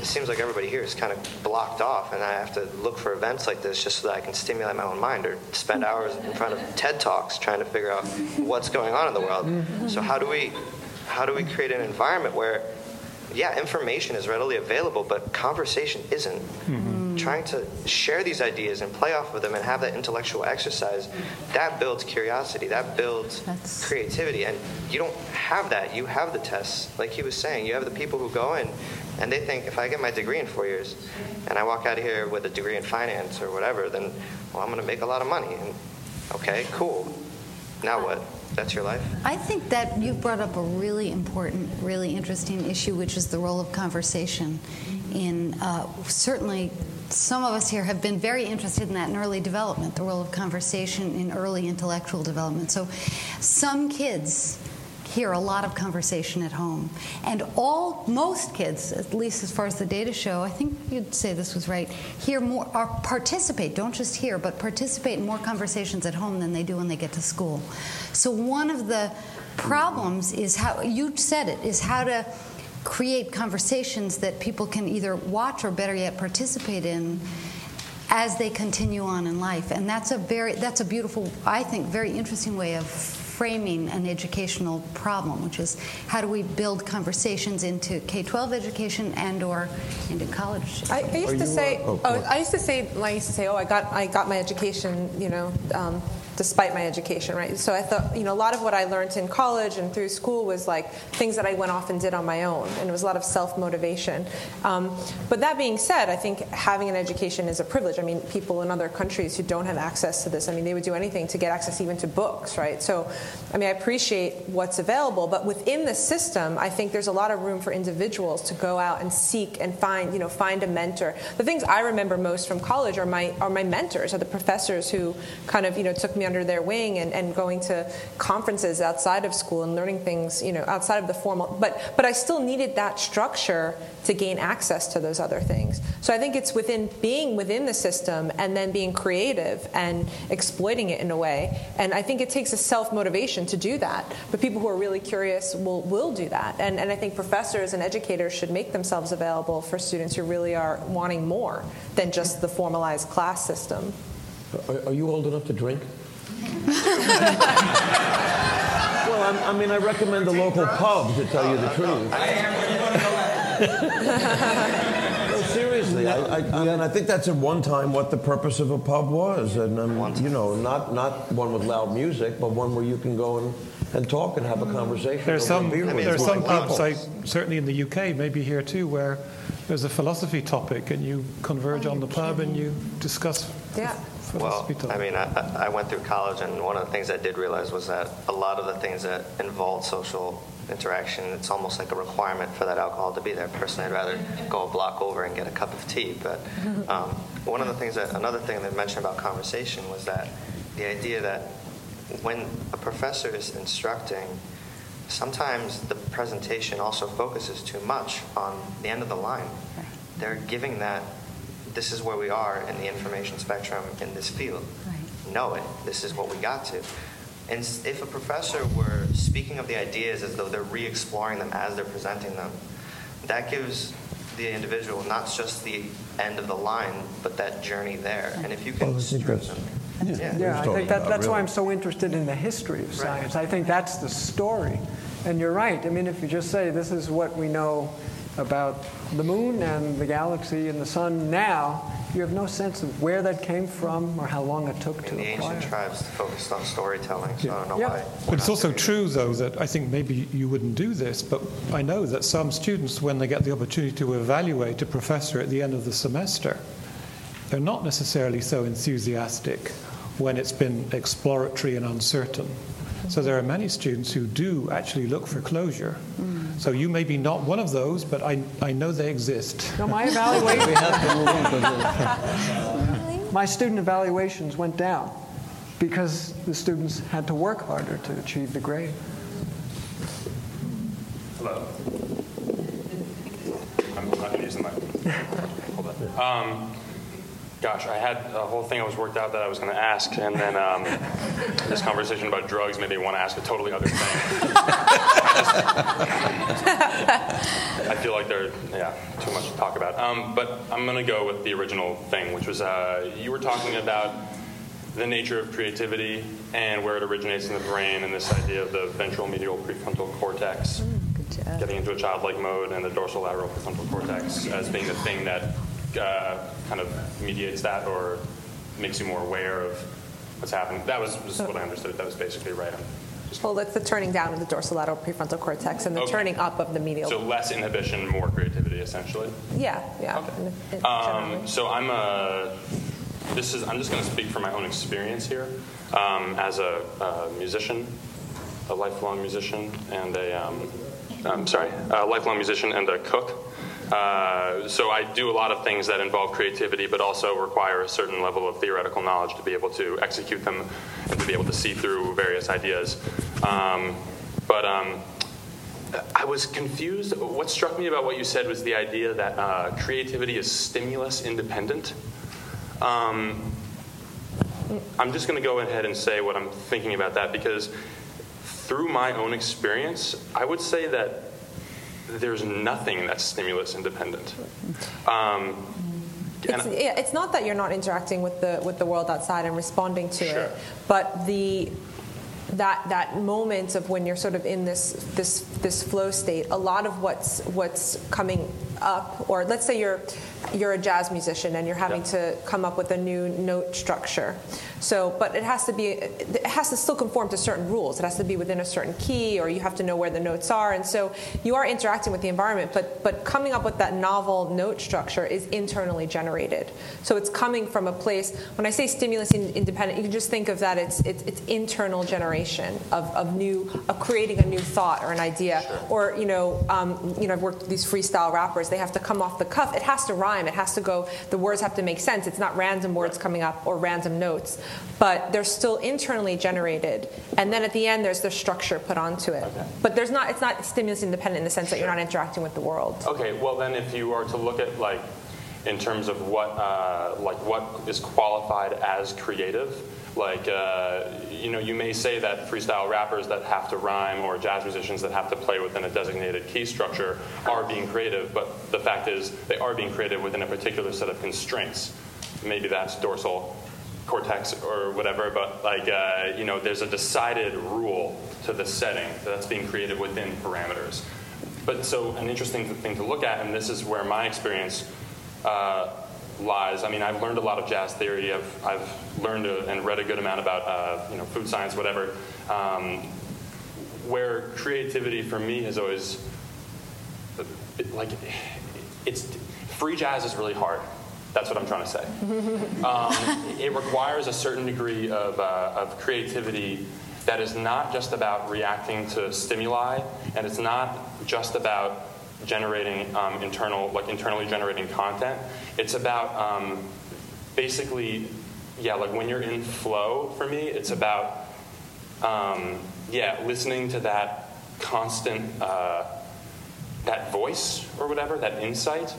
it seems like everybody here is kind of blocked off, and I have to look for events like this just so that I can stimulate my own mind or spend mm-hmm. hours in front of TED Talks trying to figure out what's going on in the world. Mm-hmm. So how do we, how do we create an environment where, yeah, information is readily available, but conversation isn't? Mm-hmm trying to share these ideas and play off of them and have that intellectual exercise, that builds curiosity, that builds That's... creativity. And you don't have that. You have the tests. Like he was saying, you have the people who go in and they think if I get my degree in four years and I walk out of here with a degree in finance or whatever, then well, I'm going to make a lot of money. And okay, cool. Now what? That's your life? I think that you brought up a really important, really interesting issue, which is the role of conversation in uh, certainly some of us here have been very interested in that in early development, the role of conversation in early intellectual development. So some kids hear a lot of conversation at home. And all most kids, at least as far as the data show, I think you'd say this was right, hear more or participate, don't just hear, but participate in more conversations at home than they do when they get to school. So one of the problems is how you said it, is how to create conversations that people can either watch or better yet participate in as they continue on in life and that's a very that's a beautiful i think very interesting way of framing an educational problem, which is how do we build conversations into K-12 education and or into college? I, I used to say, oh, I used to say, I used to say, oh, I got, I got my education, you know, um, despite my education, right? So I thought, you know, a lot of what I learned in college and through school was like things that I went off and did on my own, and it was a lot of self motivation. Um, but that being said, I think having an education is a privilege. I mean, people in other countries who don't have access to this, I mean, they would do anything to get access even to books, right? So, I mean, I appreciate what's available, but within the system, I think there's a lot of room for individuals to go out and seek and find, you know, find a mentor. The things I remember most from college are my are my mentors, are the professors who kind of, you know, took me under their wing and, and going to conferences outside of school and learning things, you know, outside of the formal. But, but I still needed that structure to gain access to those other things. So I think it's within being within the system and then being creative and exploiting it in a way. And I think it takes a self motivation to do that. But people who are really curious will, will do that. And, and I think professors and educators should make themselves available for students who really are wanting more than just the formalized class system. Are, are you old enough to drink? Well, I'm, i mean, I recommend the local pub to tell you the truth. no, seriously, I, I, I, mean, I think that's at one time what the purpose of a pub was, and um, you know, not not one with loud music, but one where you can go and, and talk and have a conversation. There's some there's some pubs, I, certainly in the UK, maybe here too, where there's a philosophy topic and you converge on the pub and you discuss yeah well, I mean, I, I went through college, and one of the things I did realize was that a lot of the things that involve social interaction, it's almost like a requirement for that alcohol to be there. Personally, I'd rather go a block over and get a cup of tea. But um, one of the things that, another thing they mentioned about conversation was that the idea that when a professor is instructing, sometimes the presentation also focuses too much on the end of the line. They're giving that this is where we are in the information spectrum in this field. Right. Know it. This is what we got to. And if a professor were speaking of the ideas as though they're re exploring them as they're presenting them, that gives the individual not just the end of the line, but that journey there. And if you can well, strip them. Yeah, yeah. yeah I think that, that's really. why I'm so interested in the history of science. Right. I think that's the story. And you're right. I mean, if you just say this is what we know about the moon and the galaxy and the sun now, you have no sense of where that came from or how long it took and to the acquire. ancient tribes focused on storytelling, so yeah. I don't know yeah. why. But it's also true, though, that I think maybe you wouldn't do this, but I know that some students, when they get the opportunity to evaluate a professor at the end of the semester, they're not necessarily so enthusiastic when it's been exploratory and uncertain. So there are many students who do actually look for closure. Mm. So you may be not one of those, but I, I know they exist. No, my evaluation. my student evaluations went down because the students had to work harder to achieve the grade. Hello. I'm not using my. Hold on. Um, Gosh, I had a whole thing I was worked out that I was going to ask, and then um, this conversation about drugs made me want to ask a totally other thing. I feel like there's yeah too much to talk about. Um, but I'm going to go with the original thing, which was uh, you were talking about the nature of creativity and where it originates in the brain, and this idea of the ventral medial prefrontal cortex. Mm, getting into a childlike mode and the dorsolateral prefrontal cortex as being the thing that uh, kind of mediates that or makes you more aware of what's happening. That was, was what I understood. That was basically right. Just well, it's the turning down of the dorsolateral prefrontal cortex and the okay. turning up of the medial. So less inhibition, more creativity, essentially. Yeah, yeah. Okay. Um, so I'm a. This is. I'm just going to speak from my own experience here, um, as a, a, musician, a lifelong musician, and a. Um, I'm sorry, a lifelong musician and a cook. Uh, so I do a lot of things that involve creativity, but also require a certain level of theoretical knowledge to be able to execute them and to be able to see through various ideas. Um, but um, I was confused. What struck me about what you said was the idea that uh, creativity is stimulus independent. Um, I'm just going to go ahead and say what I'm thinking about that because through my own experience, I would say that there's nothing that's stimulus independent. Um, it's, yeah, it's not that you're not interacting with the with the world outside and responding to sure. it, but the that that moment of when you're sort of in this this this flow state, a lot of what's what's coming up, or let's say you're you're a jazz musician and you're having to come up with a new note structure. So, but it has to be, it has to still conform to certain rules. It has to be within a certain key, or you have to know where the notes are. And so, you are interacting with the environment, but but coming up with that novel note structure is internally generated. So it's coming from a place. When I say stimulus independent, you can just think of that. It's it's, it's internal generation of, of new of creating a new thought or an idea, sure. or you know, um, you know, I've worked with these freestyle rappers. They have to come off the cuff. It has to rhyme. It has to go. The words have to make sense. It's not random words coming up or random notes but they're still internally generated. And then at the end, there's the structure put onto it. Okay. But there's not, it's not stimulus independent in the sense that you're not interacting with the world. Okay, well then if you are to look at like, in terms of what, uh, like what is qualified as creative, like uh, you know you may say that freestyle rappers that have to rhyme or jazz musicians that have to play within a designated key structure are being creative but the fact is they are being creative within a particular set of constraints maybe that's dorsal cortex or whatever, but like uh, you know, there's a decided rule to the setting that's being created within parameters. But so an interesting thing to look at, and this is where my experience uh, lies. I mean, I've learned a lot of jazz theory. I've, I've learned a, and read a good amount about uh, you know food science, whatever. Um, where creativity for me has always like it's free jazz is really hard that's what I'm trying to say. Um, it requires a certain degree of, uh, of creativity that is not just about reacting to stimuli, and it's not just about generating um, internal, like internally generating content. It's about um, basically, yeah, like when you're in flow. For me, it's about, um, yeah, listening to that constant, uh, that voice or whatever, that insight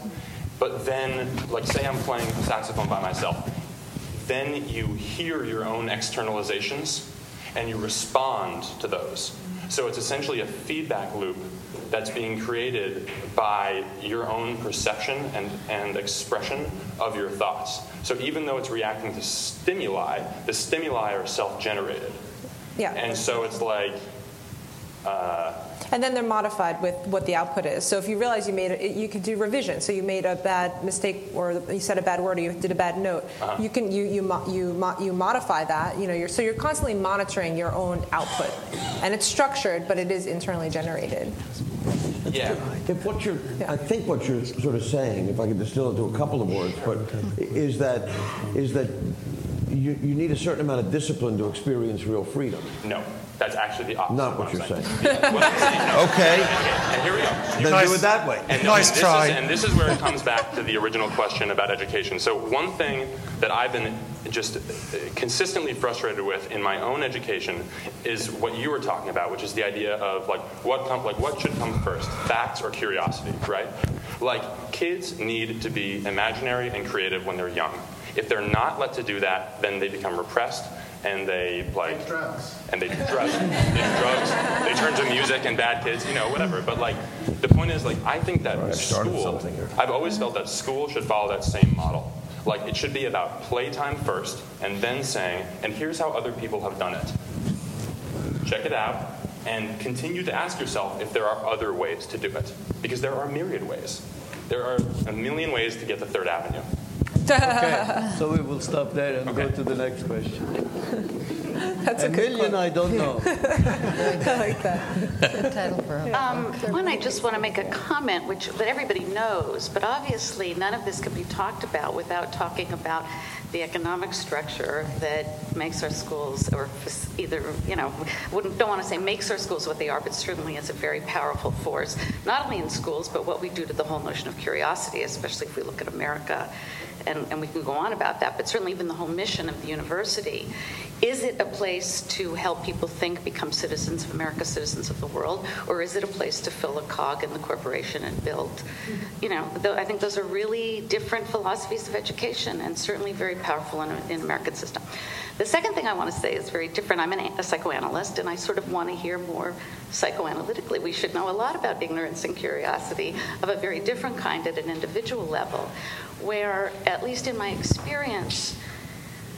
but then, like, say I'm playing saxophone by myself, then you hear your own externalizations and you respond to those. So it's essentially a feedback loop that's being created by your own perception and, and expression of your thoughts. So even though it's reacting to stimuli, the stimuli are self generated. Yeah. And so it's like, uh, and then they're modified with what the output is. So if you realize you made it, you could do revision. So you made a bad mistake, or you said a bad word, or you did a bad note. Uh-huh. You can you you you you modify that. You know, you're, so you're constantly monitoring your own output, and it's structured, but it is internally generated. Yeah. If what you're, I think what you're sort of saying, if I could distill it to a couple of words, but is that is that you, you need a certain amount of discipline to experience real freedom. No. That's actually the opposite. Not what, you're saying. saying. Yeah, what saying okay. And here we go. Then nice, do it that way. And nice this try. Is, and this is where it comes back to the original question about education. So one thing that I've been just consistently frustrated with in my own education is what you were talking about, which is the idea of like what come, like what should come first, facts or curiosity, right? Like kids need to be imaginary and creative when they're young. If they're not let to do that, then they become repressed and they like drugs. and they do drugs. they do drugs. They turn to music and bad kids, you know, whatever. But like the point is, like I think that right, school. I've always felt that school should follow that same model. Like it should be about playtime first, and then saying, and here's how other people have done it. Check it out, and continue to ask yourself if there are other ways to do it, because there are myriad ways. There are a million ways to get to Third Avenue okay, so we will stop there and okay. go to the next question. That's a, a million I don't know. I like that. Good title for um, One, I just want to make a comment, which that everybody knows, but obviously none of this can be talked about without talking about the economic structure that makes our schools, or either, you know, wouldn't, don't want to say makes our schools what they are, but certainly is a very powerful force, not only in schools, but what we do to the whole notion of curiosity, especially if we look at America and, and we can go on about that, but certainly even the whole mission of the university. Is it a place to help people think, become citizens of America, citizens of the world, or is it a place to fill a cog in the corporation and build? You know, I think those are really different philosophies of education and certainly very powerful in, in American system. The second thing I want to say is very different. I'm an, a psychoanalyst, and I sort of want to hear more psychoanalytically. We should know a lot about ignorance and curiosity of a very different kind at an individual level, where, at least in my experience,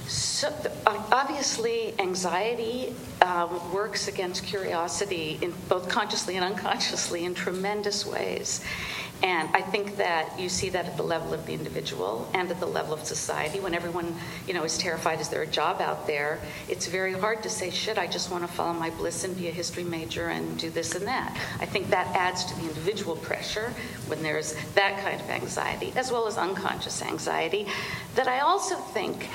So uh, obviously, anxiety um, works against curiosity in both consciously and unconsciously in tremendous ways. And I think that you see that at the level of the individual and at the level of society. When everyone, you know, is terrified, is there a job out there? It's very hard to say, "Shit, I just want to follow my bliss and be a history major and do this and that." I think that adds to the individual pressure when there's that kind of anxiety, as well as unconscious anxiety. That I also think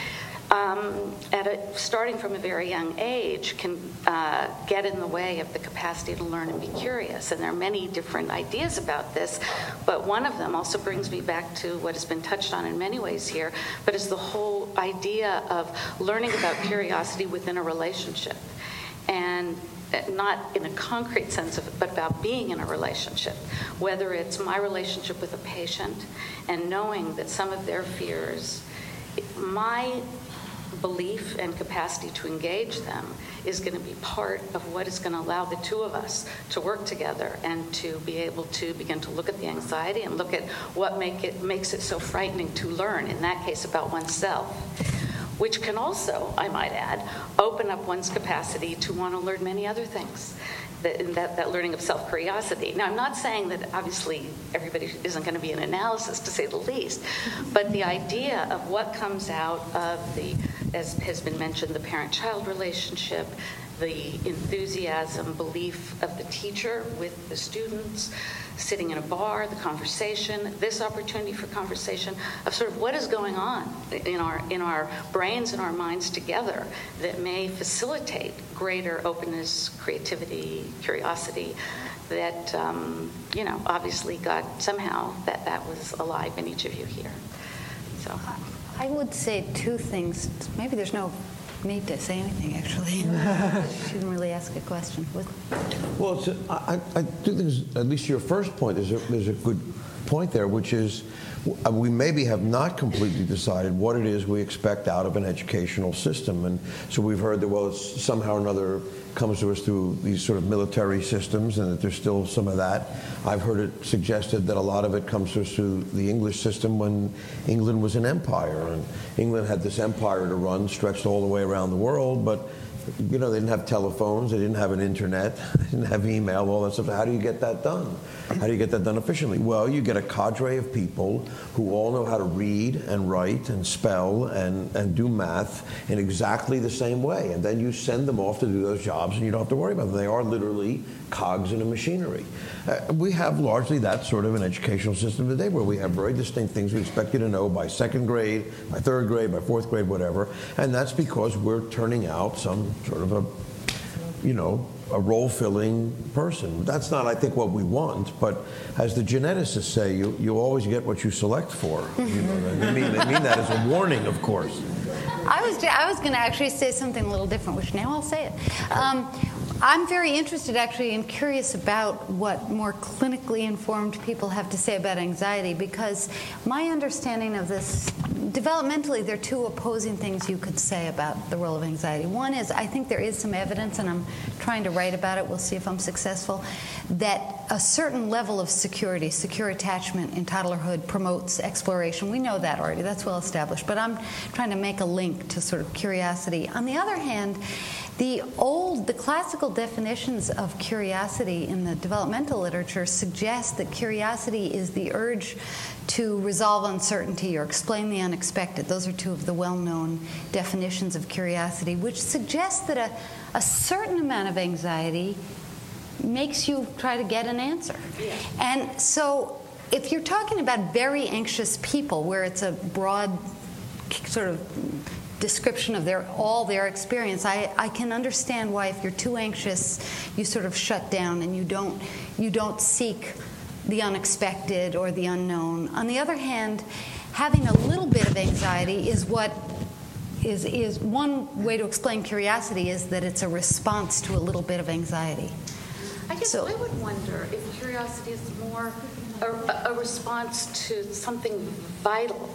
um, at a, starting from a very young age can uh, get in the way of the capacity to learn and be curious. And there are many different ideas about this, but one of them also brings me back to what has been touched on in many ways here, but is the whole idea of learning about curiosity within a relationship. And uh, not in a concrete sense of it, but about being in a relationship. Whether it's my relationship with a patient and knowing that some of their fears, my belief and capacity to engage them is going to be part of what is going to allow the two of us to work together and to be able to begin to look at the anxiety and look at what make it, makes it so frightening to learn, in that case, about oneself. Which can also, I might add, open up one's capacity to want to learn many other things that, that, that learning of self curiosity. Now, I'm not saying that obviously everybody isn't going to be an analysis, to say the least, but the idea of what comes out of the, as has been mentioned, the parent child relationship, the enthusiasm, belief of the teacher with the students, sitting in a bar, the conversation, this opportunity for conversation of sort of what is going on in our in our brains and our minds together that may facilitate greater openness, creativity, curiosity. That um, you know, obviously, got somehow that that was alive in each of you here. So, I would say two things. Maybe there's no need to say anything, actually. she didn't really ask a question. Well, a, I, I do think, at least your first point, there's a, there's a good point there, which is Uh, we maybe have not completely decided what it is we expect out of an educational system. And so we've heard that, well, it's somehow or another comes to us through these sort of military systems and that there's still some of that. I've heard it suggested that a lot of it comes to us through the English system when England was an empire. And England had this empire to run, stretched all the way around the world, but you know, they didn't have telephones, they didn't have an internet, they didn't have email, all that stuff. How do you get that done? How do you get that done efficiently? Well, you get a cadre of people who all know how to read and write and spell and, and do math in exactly the same way. And then you send them off to do those jobs and you don't have to worry about them. They are literally cogs in a machinery. Uh, we have largely that sort of an educational system today where we have very distinct things we expect you to know by second grade, by third grade, by fourth grade, whatever. And that's because we're turning out some sort of a, you know, a role filling person. That's not, I think, what we want, but as the geneticists say, you, you always get what you select for. You know, they, mean, they mean that as a warning, of course. I was, I was going to actually say something a little different, which now I'll say it. Um, I'm very interested, actually, and curious about what more clinically informed people have to say about anxiety because my understanding of this, developmentally, there are two opposing things you could say about the role of anxiety. One is I think there is some evidence, and I'm trying to write about it, we'll see if I'm successful, that a certain level of security, secure attachment in toddlerhood promotes exploration. We know that already, that's well established, but I'm trying to make a link to sort of curiosity. On the other hand, the old, the classical definitions of curiosity in the developmental literature suggest that curiosity is the urge to resolve uncertainty or explain the unexpected. Those are two of the well known definitions of curiosity, which suggest that a, a certain amount of anxiety makes you try to get an answer. And so, if you're talking about very anxious people, where it's a broad sort of description of their all their experience. I, I can understand why if you're too anxious you sort of shut down and you don't you don't seek the unexpected or the unknown. On the other hand having a little bit of anxiety is what is is one way to explain curiosity is that it's a response to a little bit of anxiety. I guess so, I would wonder if curiosity is more a, a response to something vital,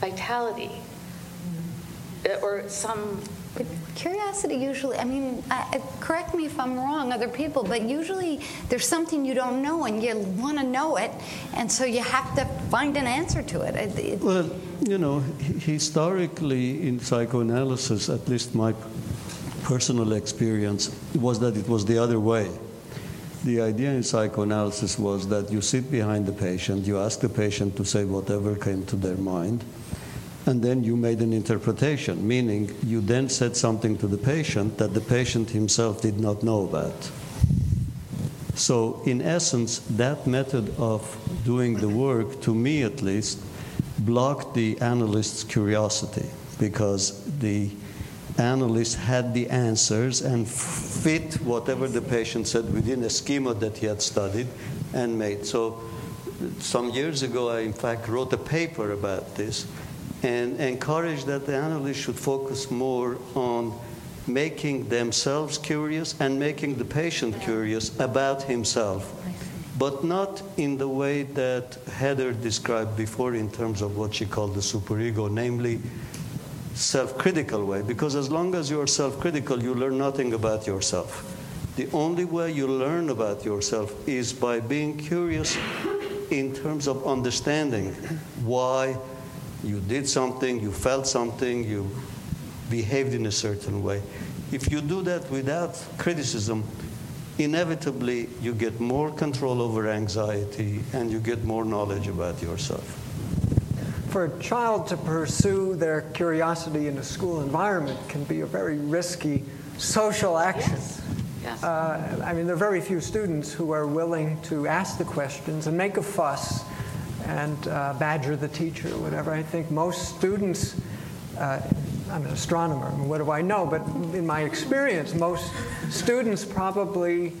vitality, Uh, or some but curiosity usually, I mean, I, correct me if I'm wrong, other people, but usually there's something you don't know and you want to know it, and so you have to find an answer to it. it, it well, you know, historically in psychoanalysis, at least my personal experience was that it was the other way. The idea in psychoanalysis was that you sit behind the patient, you ask the patient to say whatever came to their mind and then you made an interpretation, meaning you then said something to the patient that the patient himself did not know about. So, in essence, that method of doing the work, to me at least, blocked the analyst's curiosity because the analyst had the answers and fit whatever the patient said within a schema that he had studied and made. So, some years ago, I in fact wrote a paper about this and encourage that the analysts should focus more on making themselves curious and making the patient curious about himself, but not in the way that Heather described before in terms of what she called the superego, namely self-critical way, because as long as you're self-critical, you learn nothing about yourself. The only way you learn about yourself is by being curious in terms of understanding why you did something, you felt something, you behaved in a certain way. If you do that without criticism, inevitably you get more control over anxiety and you get more knowledge about yourself. For a child to pursue their curiosity in a school environment can be a very risky social action. Yes. Yes. Uh, I mean, there are very few students who are willing to ask the questions and make a fuss and uh, badger the teacher, whatever. I think most students, uh, I'm an astronomer, what do I know? But in my experience, most students probably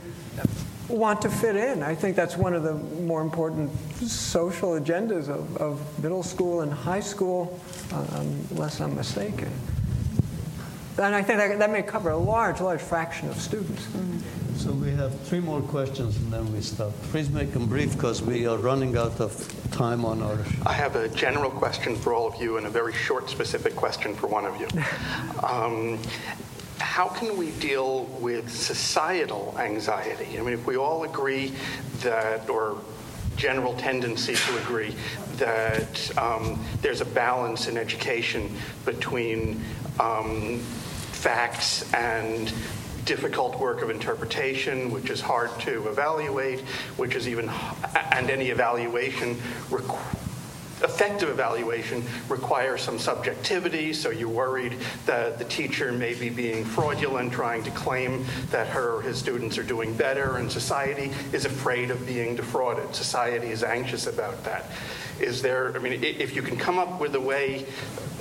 want to fit in. I think that's one of the more important social agendas of, of middle school and high school, uh, unless I'm mistaken. And I think that, that may cover a large, large fraction of students. Mm-hmm. So we have three more questions and then we stop. Please make them brief because we are running out of time on our. I have a general question for all of you and a very short, specific question for one of you. Um, how can we deal with societal anxiety? I mean, if we all agree that, or general tendency to agree that um, there's a balance in education between um, facts and difficult work of interpretation, which is hard to evaluate, which is even, and any evaluation effective evaluation requires some subjectivity, so you're worried that the teacher may be being fraudulent, trying to claim that her or his students are doing better, and society is afraid of being defrauded. Society is anxious about that. Is there, I mean, if you can come up with a way,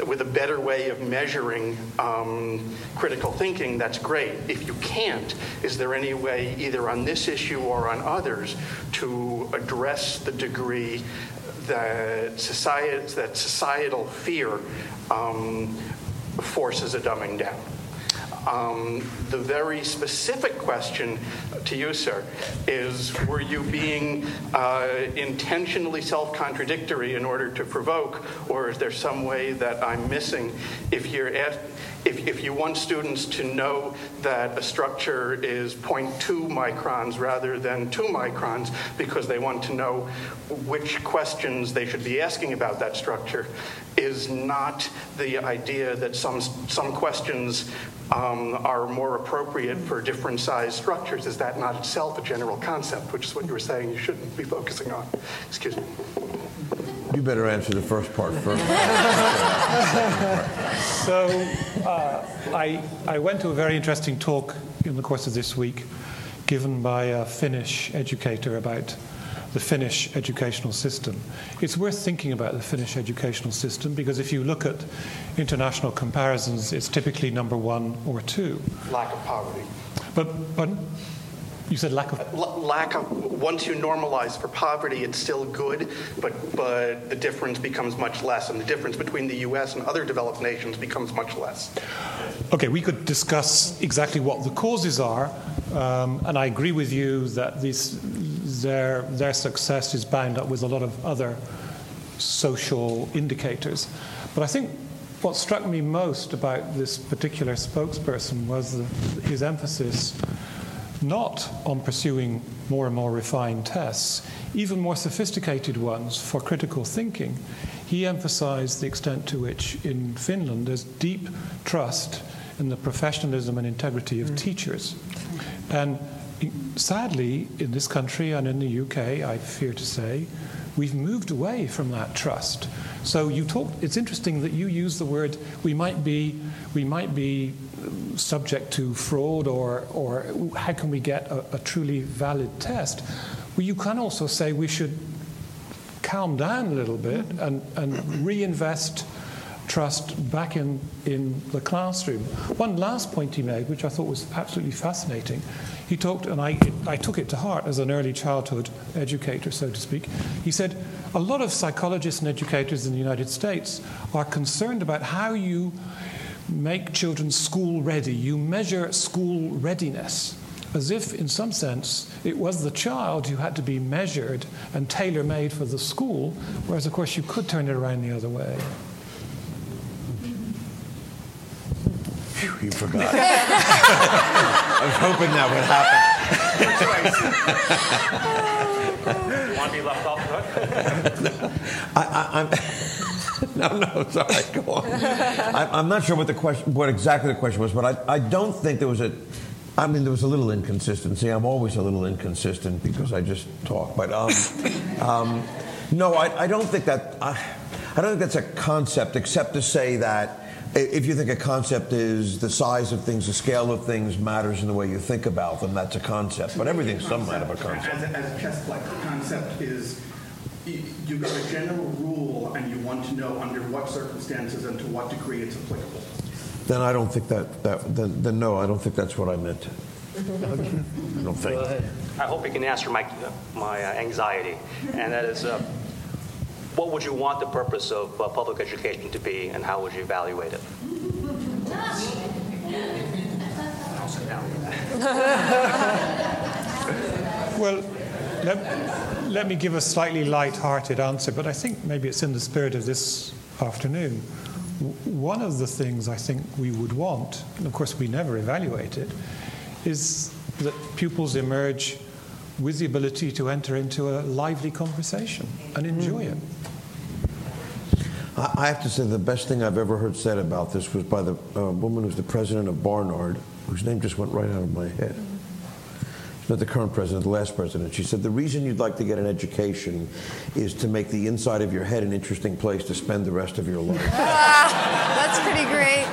with a better way of measuring um, critical thinking, that's great. If you can't, is there any way, either on this issue or on others, to address the degree that, society, that societal fear um, forces a dumbing down. Um, the very specific question to you, sir, is were you being uh, intentionally self contradictory in order to provoke, or is there some way that I'm missing if you're asked? If, if you want students to know that a structure is 0.2 microns rather than 2 microns because they want to know which questions they should be asking about that structure, is not the idea that some, some questions um, are more appropriate for different size structures. Is that not itself a general concept, which is what you were saying you shouldn't be focusing on? Excuse me. You better answer the first part first. so, uh, I, I went to a very interesting talk in the course of this week given by a Finnish educator about the Finnish educational system. It's worth thinking about the Finnish educational system because if you look at international comparisons, it's typically number one or two. Lack of poverty. But, but you said lack of L- lack of once you normalize for poverty, it's still good, but but the difference becomes much less, and the difference between the U.S. and other developed nations becomes much less. Okay, we could discuss exactly what the causes are, um, and I agree with you that this, their their success is bound up with a lot of other social indicators. But I think what struck me most about this particular spokesperson was the, his emphasis not on pursuing more and more refined tests, even more sophisticated ones for critical thinking. He emphasized the extent to which in Finland there's deep trust in the professionalism and integrity of mm. teachers. And sadly, in this country and in the UK, I fear to say, we've moved away from that trust. So you talk. It's interesting that you use the word. We might be. We might be subject to fraud, or or how can we get a, a truly valid test? Well, you can also say we should calm down a little bit and, and reinvest trust back in, in the classroom. One last point he made, which I thought was absolutely fascinating, he talked, and I, I took it to heart as an early childhood educator, so to speak. He said, A lot of psychologists and educators in the United States are concerned about how you make children school ready. You measure school readiness as if, in some sense, it was the child who had to be measured and tailor made for the school, whereas, of course, you could turn it around the other way. you forgot. I was hoping that would happen. Want to be left off I, I, I'm. no, no, sorry. Go on. I, am not sure what the question, what exactly the question was, but I, I don't think there was a. I mean, there was a little inconsistency. I'm always a little inconsistent because I just talk. But um, um, no, I, I, don't think that. I, I don't think that's a concept, except to say that if you think a concept is the size of things, the scale of things matters in the way you think about them, that's a concept. But everything's some kind of a concept. As a, as a chess-like concept is you've got a general rule and you want to know under what circumstances and to what degree it's applicable. Then I don't think that, that then, then no, I don't think that's what I meant. I don't think. I hope you can answer my, my uh, anxiety, and that is uh, what would you want the purpose of uh, public education to be, and how would you evaluate it? well, let, let me give a slightly light-hearted answer, but I think maybe it's in the spirit of this afternoon. One of the things I think we would want, and of course we never evaluate it, is that pupils emerge with the ability to enter into a lively conversation and enjoy it. I have to say the best thing I've ever heard said about this was by the uh, woman who's the president of Barnard, whose name just went right out of my head. Not the current president, the last president. She said the reason you'd like to get an education is to make the inside of your head an interesting place to spend the rest of your life. That's pretty great.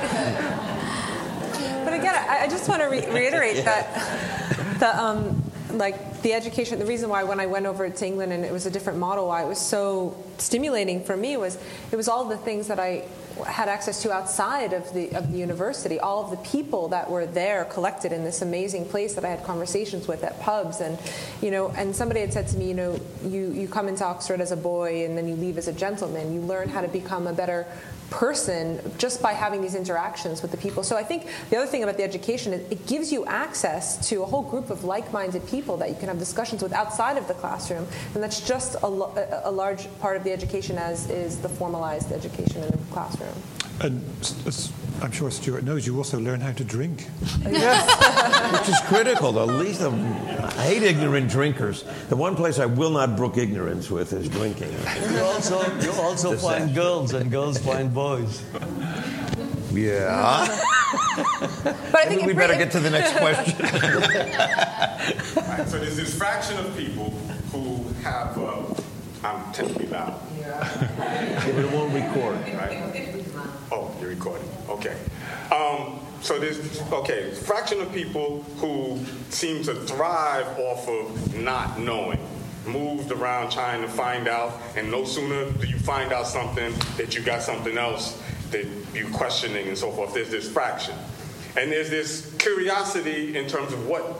But again, I just want to re- reiterate yeah. that the um, like the education, the reason why when I went over to England and it was a different model, why it was so stimulating for me was it was all the things that I had access to outside of the of the university, all of the people that were there collected in this amazing place that I had conversations with at pubs, and you know, and somebody had said to me, you know, you you come into Oxford as a boy and then you leave as a gentleman. You learn how to become a better person just by having these interactions with the people. So I think the other thing about the education is it gives you access to a whole group of like-minded people that you can have discussions with outside of the classroom, and that's just a, a large part of the education as is the formalized education in the classroom. And I'm sure Stuart knows you also learn how to drink. Which is critical. The least of, I hate ignorant drinkers. The one place I will not brook ignorance with is drinking. You also, you also find girls, and girls find boys. Yeah. but I think we better get to the next question. right, so there's this fraction of people who have. Uh, I'm tend to be loud. Yeah, but it won't record. Right. Oh, you're recording. Okay. Um, so there's okay, fraction of people who seem to thrive off of not knowing, moved around trying to find out, and no sooner do you find out something that you got something else that you're questioning and so forth. There's this fraction, and there's this curiosity in terms of what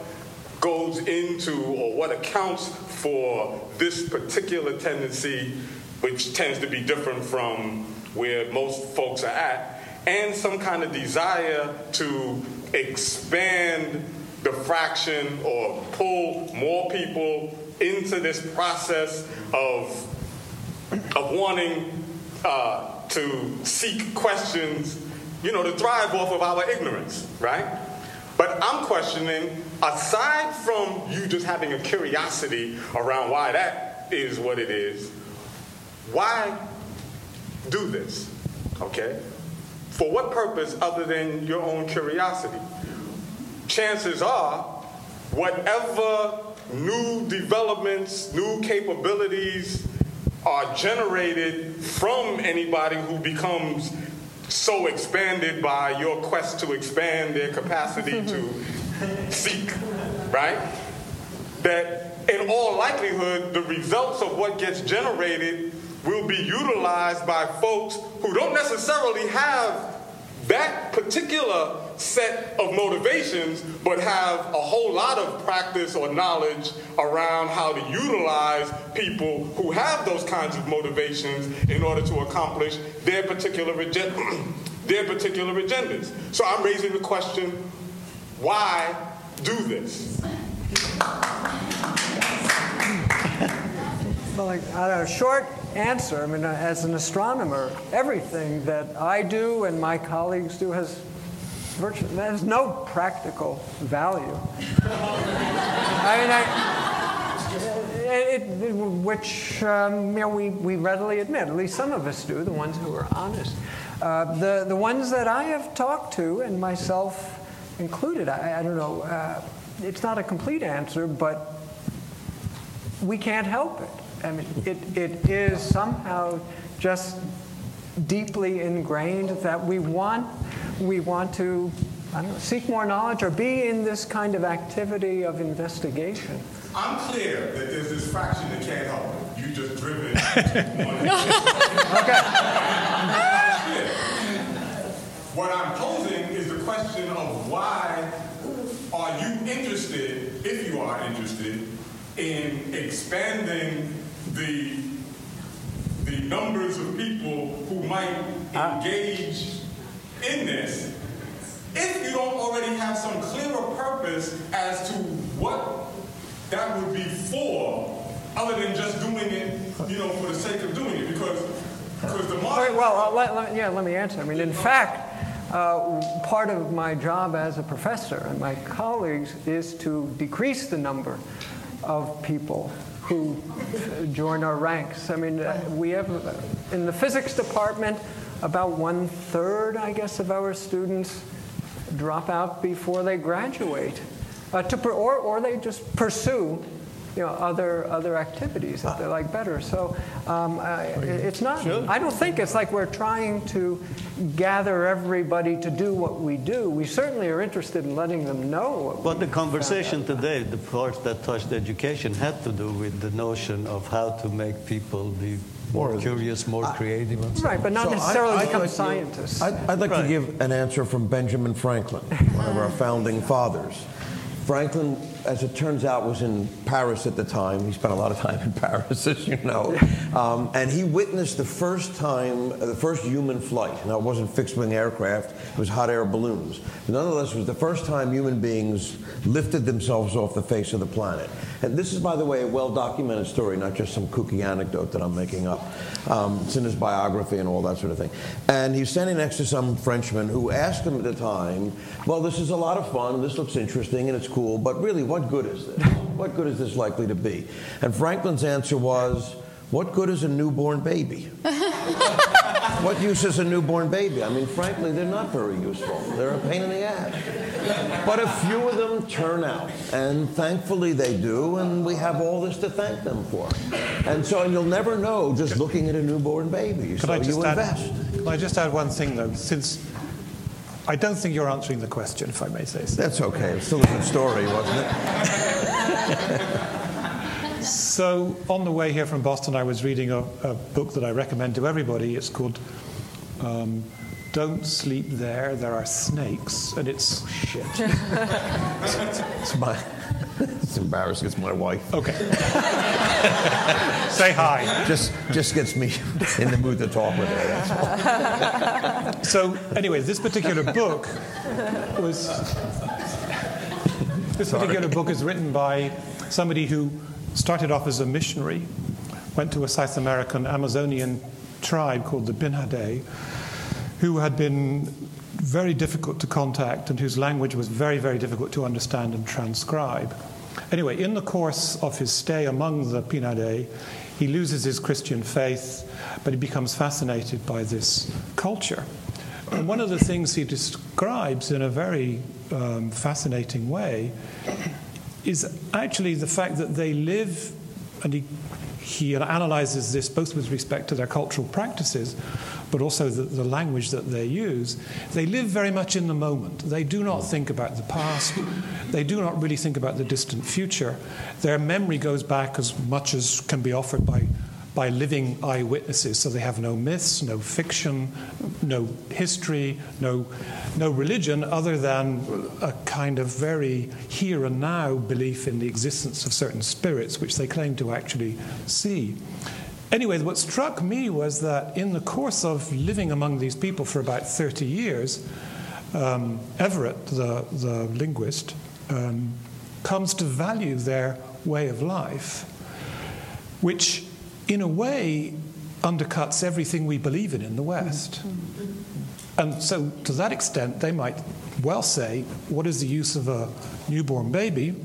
goes into or what accounts for this particular tendency, which tends to be different from where most folks are at, and some kind of desire to expand the fraction or pull more people into this process of, of wanting uh, to seek questions, you know, to thrive off of our ignorance, right? But I'm questioning, aside from you just having a curiosity around why that is what it is, why do this? Okay? For what purpose other than your own curiosity? Chances are, whatever new developments, new capabilities are generated from anybody who becomes so expanded by your quest to expand their capacity mm-hmm. to seek, right? That in all likelihood, the results of what gets generated will be utilized by folks who don't necessarily have that particular set of motivations, but have a whole lot of practice or knowledge around how to utilize people who have those kinds of motivations in order to accomplish their particular, their particular agendas. So I'm raising the question why do this? Well, like, a short answer. I mean, as an astronomer, everything that I do and my colleagues do has virtually has no practical value. I mean, I, it, it, which um, you know we, we readily admit. At least some of us do. The ones who are honest. Uh, the the ones that I have talked to, and myself included, I, I don't know. Uh, it's not a complete answer, but we can't help it. I mean, it, it is somehow just deeply ingrained that we want, we want to know, seek more knowledge or be in this kind of activity of investigation. I'm clear that there's this fraction that can't help it. You just driven. okay. What I'm posing is the question of why are you interested, if you are interested, in expanding the the numbers of people who might engage in this if you don't already have some clearer purpose as to what that would be for other than just doing it you know for the sake of doing it because because the market well uh, let, let, yeah let me answer. I mean in fact uh, part of my job as a professor and my colleagues is to decrease the number of people who join our ranks. I mean, we have in the physics department about one third, I guess, of our students drop out before they graduate, uh, to or or they just pursue you know, other other activities that they like better. So um, uh, it's not. Sure. I don't think it's like we're trying to gather everybody to do what we do. We certainly are interested in letting them know. but the conversation today, the part that touched education, had to do with the notion of how to make people be more curious, more creative. And so right, but not so necessarily I, become scientists. I'd, I'd like right. to give an answer from Benjamin Franklin, one of our founding fathers. Franklin as it turns out, was in Paris at the time. He spent a lot of time in Paris, as you know. Um, and he witnessed the first time, uh, the first human flight. Now, it wasn't fixed wing aircraft, it was hot air balloons. But nonetheless, it was the first time human beings lifted themselves off the face of the planet. And this is, by the way, a well documented story, not just some kooky anecdote that I'm making up. Um, it's in his biography and all that sort of thing. And he's standing next to some Frenchman who asked him at the time, Well, this is a lot of fun, this looks interesting, and it's cool, but really, what good is this? What good is this likely to be? And Franklin's answer was, what good is a newborn baby? what use is a newborn baby? I mean, frankly, they're not very useful. They're a pain in the ass. But a few of them turn out, and thankfully they do, and we have all this to thank them for. And so, and you'll never know just looking at a newborn baby. Could so I just you add, invest. Can I just add one thing, though? Since I don't think you're answering the question, if I may say so. That's okay. It's still a good story, wasn't it? so, on the way here from Boston, I was reading a, a book that I recommend to everybody. It's called um, Don't Sleep There, There Are Snakes, and it's shit. it's my. It's embarrassing. It's my wife. Okay. Say hi. Just just gets me in the mood to talk with her. so anyway, this particular book was this particular book is written by somebody who started off as a missionary, went to a South American Amazonian tribe called the Pirahã, who had been very difficult to contact and whose language was very, very difficult to understand and transcribe. Anyway, in the course of his stay among the Pirahã, he loses his Christian faith, but he becomes fascinated by this culture. And one of the things he describes in a very um, fascinating way is actually the fact that they live, and he, he analyzes this both with respect to their cultural practices, but also the, the, language that they use, they live very much in the moment. They do not think about the past. They do not really think about the distant future. Their memory goes back as much as can be offered by by living eyewitnesses. So they have no myths, no fiction, no history, no, no religion, other than a kind of very here and now belief in the existence of certain spirits, which they claim to actually see. Anyway, what struck me was that in the course of living among these people for about 30 years, um, Everett, the, the linguist, um, comes to value their way of life, which in a way, undercuts everything we believe in in the West. And so, to that extent, they might well say, What is the use of a newborn baby?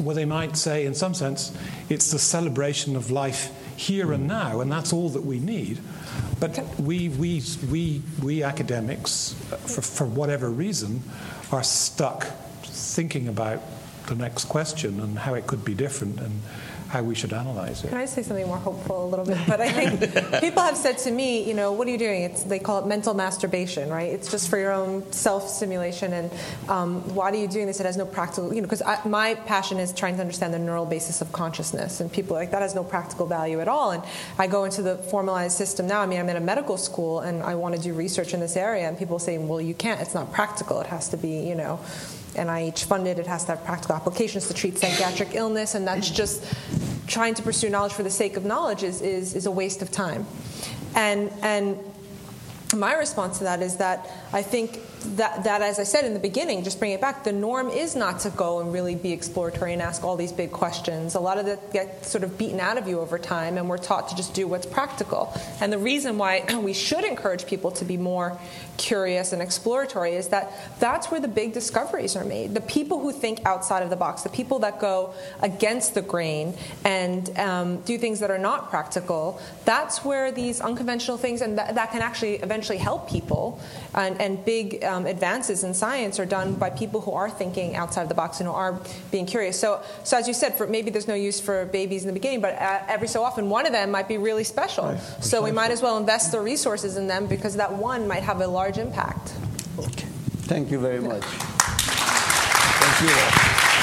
Well, they might say, in some sense, it's the celebration of life here and now, and that's all that we need. But we, we, we, we academics, for, for whatever reason, are stuck thinking about the next question and how it could be different. And how we should analyze it. Can I say something more hopeful a little bit? But I think people have said to me, you know, what are you doing? It's, they call it mental masturbation, right? It's just for your own self stimulation. And um, why are you doing this? It has no practical, you know, because my passion is trying to understand the neural basis of consciousness. And people are like, that has no practical value at all. And I go into the formalized system now. I mean, I'm in a medical school and I want to do research in this area. And people say, well, you can't. It's not practical. It has to be, you know, NIH funded. It has to have practical applications to treat psychiatric illness, and that's just trying to pursue knowledge for the sake of knowledge is, is, is a waste of time. And, and my response to that is that I think that, that, as I said in the beginning, just bring it back, the norm is not to go and really be exploratory and ask all these big questions. A lot of that gets sort of beaten out of you over time, and we're taught to just do what's practical. And the reason why we should encourage people to be more curious and exploratory is that that's where the big discoveries are made. The people who think outside of the box, the people that go against the grain and um, do things that are not practical, that's where these unconventional things, and that, that can actually eventually help people, and, and big um, advances in science are done by people who are thinking outside of the box and who are being curious. So, so as you said, for maybe there's no use for babies in the beginning, but uh, every so often one of them might be really special. Right. So we might as well invest the resources in them because that one might have a large impact. Okay. Thank you very much. Thank you.